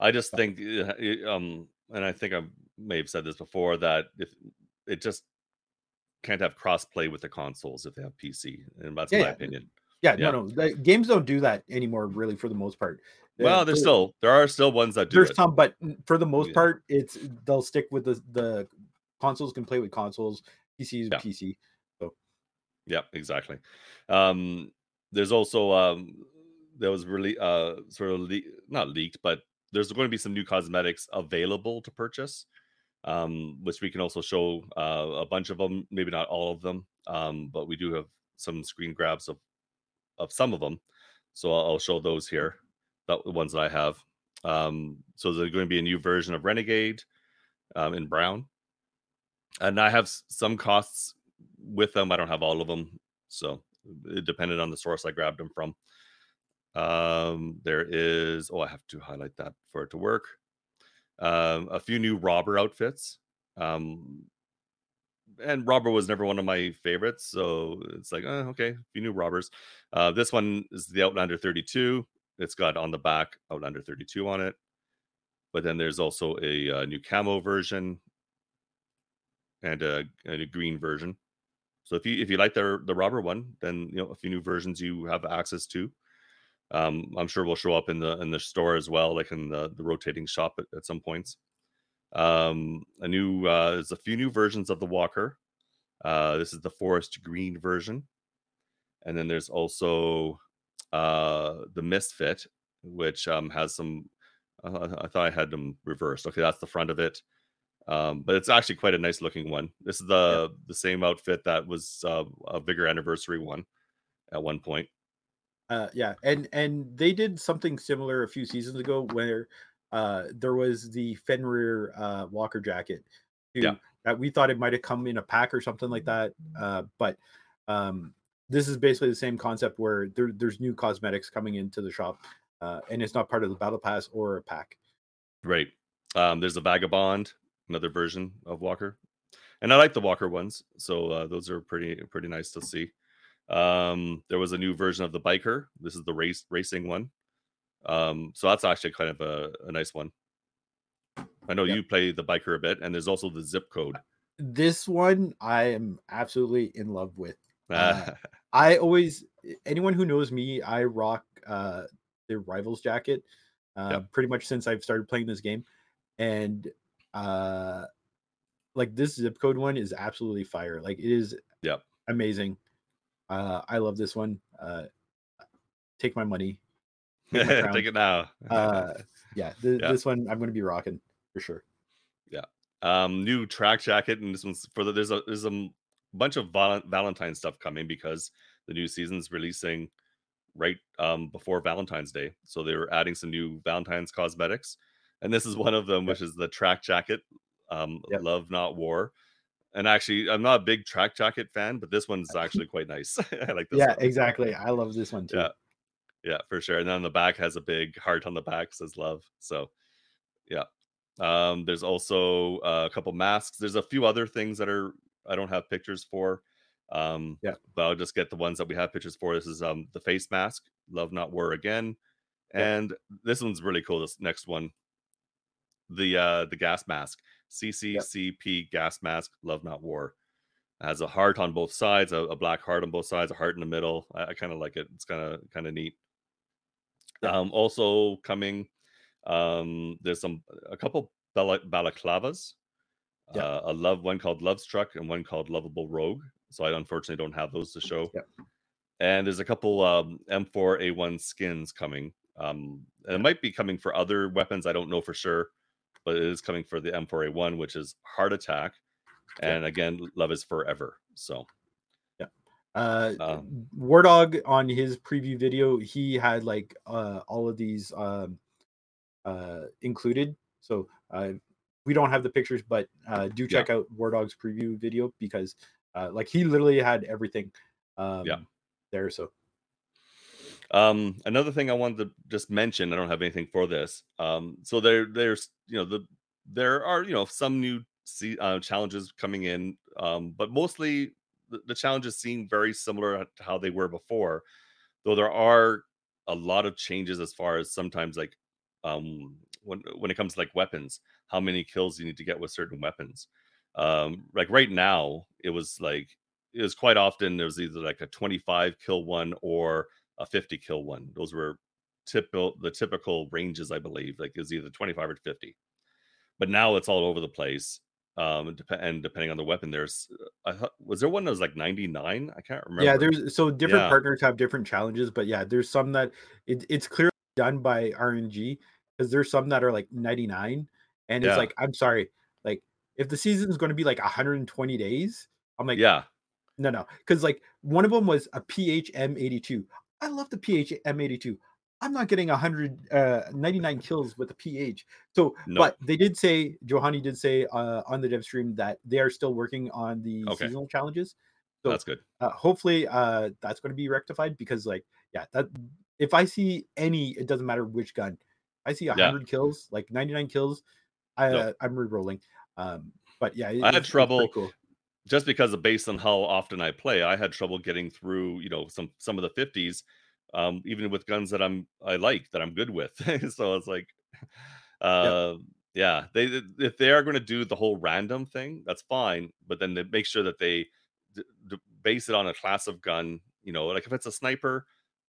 I just think, uh, um, and I think I may have said this before that if it just can't have cross play with the consoles if they have PC, and that's Yeah, my yeah. opinion. Yeah, Yeah. no, no. The games don't do that anymore, really, for the most part. Uh, Well, there's still there are still ones that do there's it. some, but for the most part, it's they'll stick with the the consoles can play with consoles, PCs Yeah. PC. Yeah, exactly. Um, there's also um, there was really uh sort of le- not leaked, but there's going to be some new cosmetics available to purchase, um, which we can also show uh, a bunch of them, maybe not all of them, um, but we do have some screen grabs of of some of them. So I'll, I'll show those here, the the ones that I have. Um, so there's going to be a new version of Renegade um, in brown, and I have some costs with them. I don't have all of them, so it depended on the source I grabbed them from. Um, there is oh, I have to highlight that for it to work. Um, a few new robber outfits. Um, and robber was never one of my favorites, so it's like, uh, okay, a few new robbers. Uh, this one is the Outlander 32. It's got on the back Outlander 32 on it, but then there's also a, uh new camo version and a, and a green version. So if you if you like the the robber one, then you know a few new versions you have access to. Um, I'm sure will show up in the in the store as well, like in the the rotating shop at, at some points. Um, a new uh, there's a few new versions of the Walker. Uh, this is the forest green version, and then there's also uh, the Misfit, which um, has some. I thought I had them reversed. Okay, that's the front of it um, but it's actually quite a nice looking one. This is the the same outfit that was uh, a bigger anniversary one at one point. Uh, yeah, and and they did something similar a few seasons ago where uh, there was the Fenrir uh, Walker jacket. too, Yeah. that we thought it might have come in a pack or something like that. Uh, but um, this is basically the same concept where there, there's new cosmetics coming into the shop, uh, and it's not part of the battle pass or a pack. Right. Um, there's a vagabond, another version of Walker, and I like the Walker ones, so uh, those are pretty pretty nice to see. Um, there was a new version of the biker. This is the race racing one. Um, so that's actually kind of a, a nice one. I know you play the biker a bit, and there's also the zip code. This one I am absolutely in love with. Uh, <laughs> I always anyone who knows me, I rock uh the rivals jacket uh Yep. pretty much since I've started playing this game. And uh like this zip code one is absolutely fire. Like it is Yep. amazing. Uh I love this one. Uh take my money. take my. <laughs> Take it now. Uh <laughs> yeah, th- Yeah. this one I'm gonna be rocking for sure. Yeah. Um new track jacket and this one's for the there's a there's a bunch of val- valentine stuff coming because the new season's releasing right um before valentine's day so they're adding some new valentine's cosmetics and this is one of them Yep. which is the track jacket um Yep. love not war and actually i'm not a big track jacket fan but this one's <laughs> actually quite nice <laughs> i like this Yeah, one. exactly. I love this one too. Yeah. Yeah, for sure. And then on the back has a big heart on the back says love. So yeah. Um, there's also uh, a couple masks. There's a few other things that are I don't have pictures for. Um, Yeah. but I'll just get the ones that we have pictures for. This is um the face mask, love not war again. Yeah. And this one's really cool. This next one. The uh the gas mask. CCCP gas mask, love not war. Has a heart on both sides, a, a black heart on both sides, a heart in the middle. I, I kind of like it. It's kind of kind of neat. Yeah. Um, also coming, um, there's some a couple bala- balaclavas. Yeah. Uh, a love one called Love Struck and one called Lovable Rogue. So I unfortunately don't have those to show. Yep. And there's a couple um, M4A1 skins coming. Um, and it might be coming for other weapons. I don't know for sure, but it is coming for the M4A1, which is Heart Attack. Yeah. And again, Love is Forever. So yeah. uh Um, War Dog on his preview video, he had like uh all of these um uh included. So uh we don't have the pictures, but uh do check out War Dog's preview video because uh like he literally had everything um there. So Um, another thing I wanted to just mention, I don't have anything for this. Um, so there, there's, you know, the there are, you know, some new uh, challenges coming in, um, but mostly the, the challenges seem very similar to how they were before, though there are a lot of changes as far as sometimes like um when when it comes to like weapons, how many kills you need to get with certain weapons. Um, like right now, it was like it was quite often there was either like a 25 kill one or a 50 kill one. Those were typical the typical ranges, I believe. Like is either 25 or 50. But now it's all over the place. Um, and, and depending on the weapon, there's uh, was there one that was like 99? I can't remember. yeah, there's so different Yeah. partners have different challenges, but yeah, there's some that it, it's clearly done by RNG because there's some that are like 99, and Yeah. it's like I'm sorry, like if the season is going to be like 120 days, I'm like yeah, No, no, because like one of them was a PHM 82. I love the PHM 82. I'm not getting 100, uh, 99 kills with the PH. So, No. but they did say, Johanny did say uh, on the dev stream that they are still working on the Okay. seasonal challenges. So, that's good. uh, hopefully, uh, that's going to be rectified because, like, yeah, that if I see any, it doesn't matter which gun, I see 100 kills, like 99 kills, I, No. uh, I'm re-rolling. Um, but yeah, I had it's- it's pretty trouble- Cool. Just because of based on how often I play, I had trouble getting through, you know, some some of the 50s, um, even with guns that I'm I like that I'm good with. <laughs> so it's like, <laughs> uh, yeah, they if they are going to do the whole random thing, that's fine, but then they make sure that they d- d- base it on a class of gun. You know, like if it's a sniper,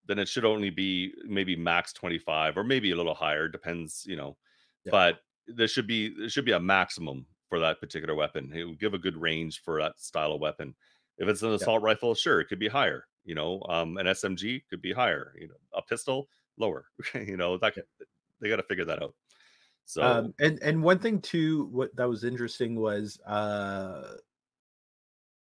then it should only be maybe max 25 or maybe a little higher, depends. You know, Yeah. but there should be there should be a maximum for that particular weapon. It would give a good range for that style of weapon. If it's an assault rifle, sure, it could be higher. You know, um, an SMG could be higher. You know, a pistol lower. <laughs> you know, that could, they got to figure that out. So um and and one thing too what that was interesting was uh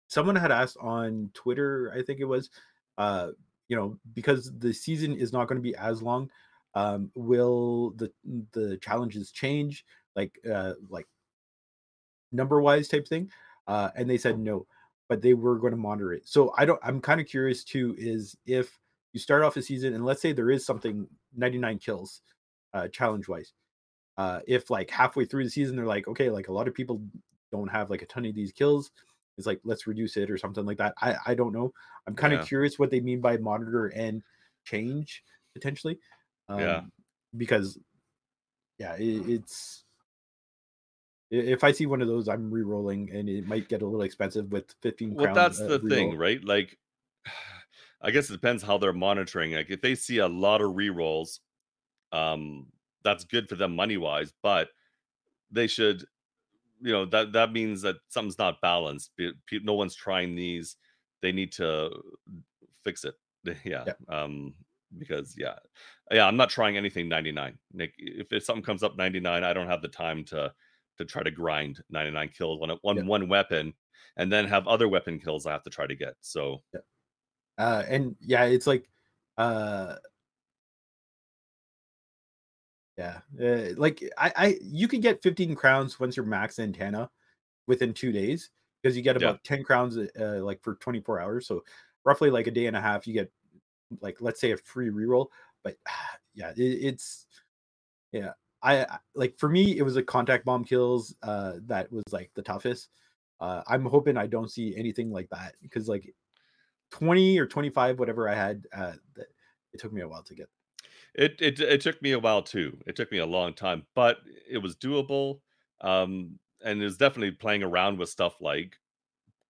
someone had asked on twitter i think it was uh you know because the season is not going to be as long um will the the challenges change like uh like number wise type thing uh and they said no but they were going to monitor it. So I don't. I'm kind of curious too. Is if you start off a season and let's say there is something 99 kills, uh, challenge wise. Uh, if like halfway through the season they're like, okay, like a lot of people don't have like a ton of these kills, it's like let's reduce it or something like that. I I don't know. I'm kind of Yeah. curious what they mean by monitor and change potentially. Um, Yeah. Because yeah, it, it's if I see one of those, I'm re-rolling, and it might get a little expensive with 15 Well, that's uh, the thing, right? Like, <sighs> I guess it depends how they're monitoring. Like, if they see a lot of rerolls, um, that's good for them money wise, but they should, you know, that that means that something's not balanced. No one's trying these. They need to fix it. <laughs> Yeah. Yeah. Um, because yeah, yeah, I'm not trying anything 99. Nick, if, if something comes up 99, I don't have the time to to try to grind 99 kills on a, one Yeah. one weapon and then have other weapon kills I have to try to get. So uh and yeah it's like uh yeah uh, like i i you can get 15 crowns once you're max antenna within two days because you get Yeah. about 10 crowns uh, like for 24 hours so roughly like a day and a half you get like let's say a free reroll but <sighs> yeah it, it's yeah I, like for me it was a contact bomb kills uh that was like the toughest uh i'm hoping i don't see anything like that because like 20 or 25 whatever i had uh that it took me a while to get it it it took me a while too. It took me a long time, but it was doable. Um, and it was definitely playing around with stuff like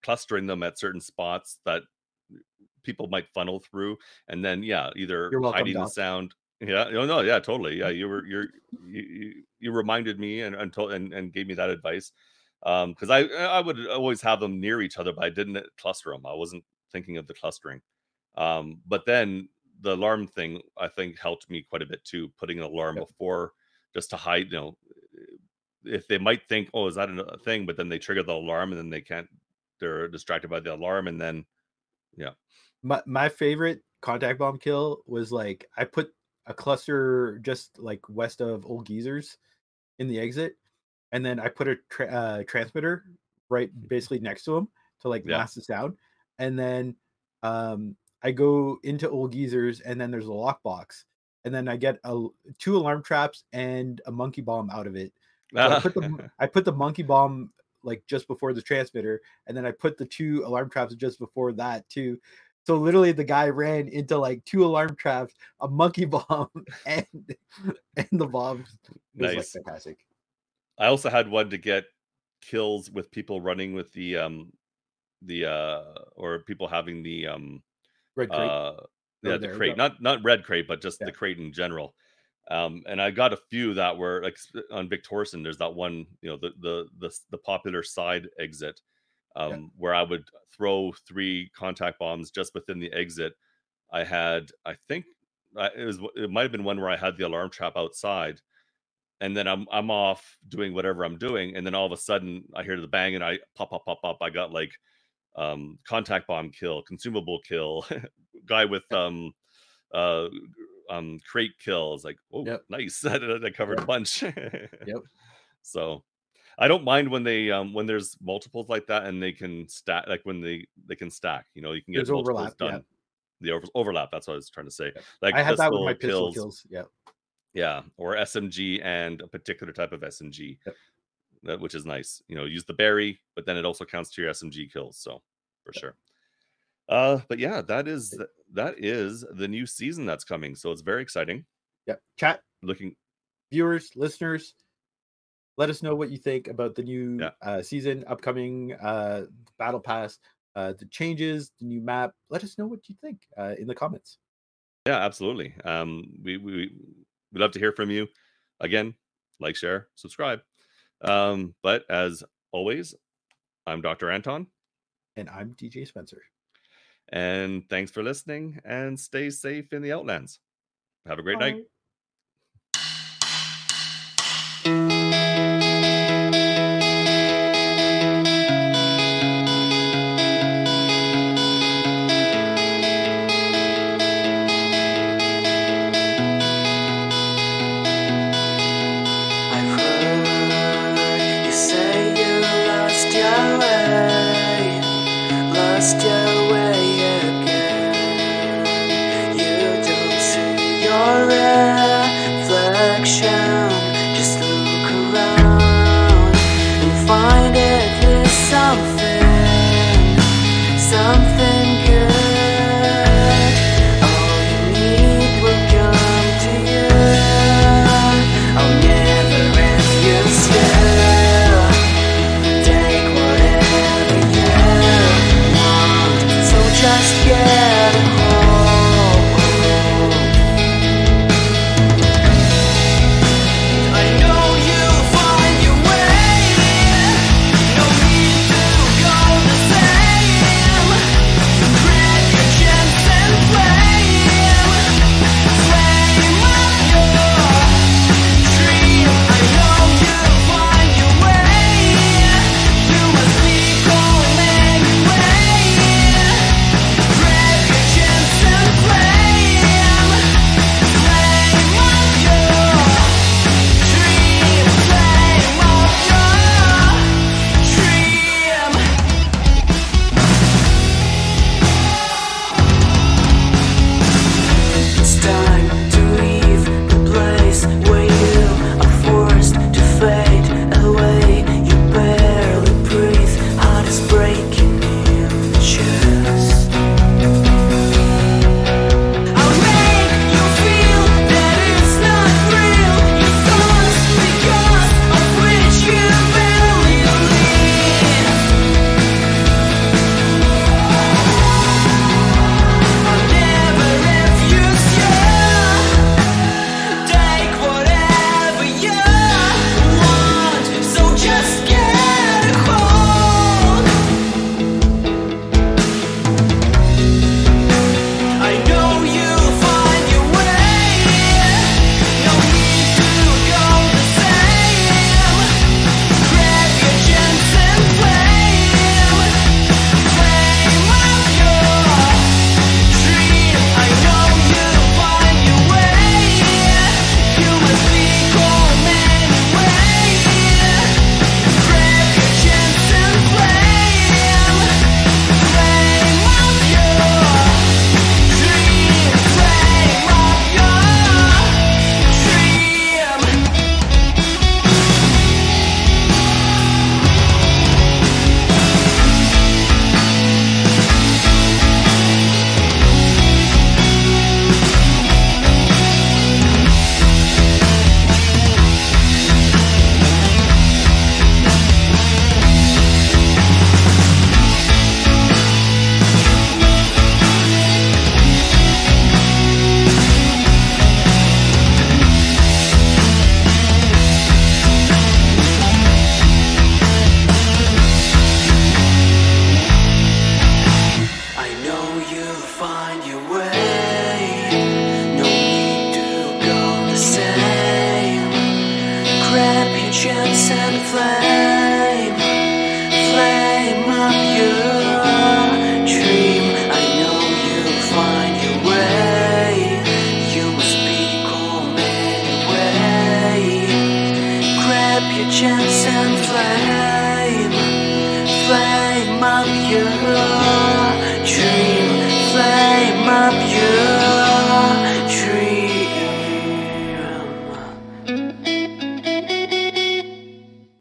clustering them at certain spots that people might funnel through, and then yeah, either welcome, hiding the sound. Yeah, no, no, yeah, totally. Yeah, you were you're you you, you reminded me and and, told, and and gave me that advice. Um, because I I would always have them near each other, but I didn't cluster them. I wasn't thinking of the clustering. Um, but then the alarm thing I think helped me quite a bit too, putting an alarm Yep. before just to hide, you know, if they might think, oh, is that a thing? But then they trigger the alarm and then they can't, they're distracted by the alarm. And then, yeah. my, my favorite contact bomb kill was like i put a cluster just like west of old geezers in the exit and then i put a tra- uh, transmitter right basically next to him to like Yeah. mask the sound and then um i go into old geezers and then there's a lockbox and then i get a two alarm traps and a monkey bomb out of it So I put the <laughs> I put the monkey bomb like just before the transmitter, and then I put the two alarm traps just before that too. So literally, the guy ran into like two alarm traps, a monkey <laughs> bomb, and and the bombs. It was like nice. fantastic. I also had one to get kills with people running with the um the uh or people having the um Red crate. uh yeah Or the crate not not red crate but just Yeah. the crate in general um and i got a few that were like on vic Torsen, there's that one you know the the the, the popular side exit um Yeah. where i would throw three contact bombs just within the exit i had i think it was it might have been one where i had the alarm trap outside and then i'm i'm off doing whatever i'm doing and then all of a sudden i hear the bang and i pop pop pop pop i got like um contact bomb kill consumable kill <laughs> guy with um uh um crate kills like oh Yep. nice <laughs> that, that covered a bunch <laughs> Yep. so i don't mind when they um when there's multiples like that and they can stack like when they they can stack you know you can get There's multiples overlap, yeah. done the over- overlap that's what i was trying to say Yep. like I had that with my pistol pistol kills. Yeah. yeah, or SMG and a particular type of SMG, Yep. that, which is nice. You know, use the berry, but then it also counts to your SMG kills. So for sure. Uh, but yeah, that is that is the new season that's coming. So it's very exciting. Yeah. Chat Looking, viewers, listeners, let us know what you think about the new Yeah. uh, season, upcoming uh, battle pass, uh, the changes, the new map. Let us know what you think uh, in the comments. yeah, absolutely. Um, we we we love to hear from you. Again, like, share, subscribe. Um, but as always, I'm Dr. Anton, And I'm DJ Spencer. and thanks for listening. And stay safe in the Outlands. Have a great night. Bye. I've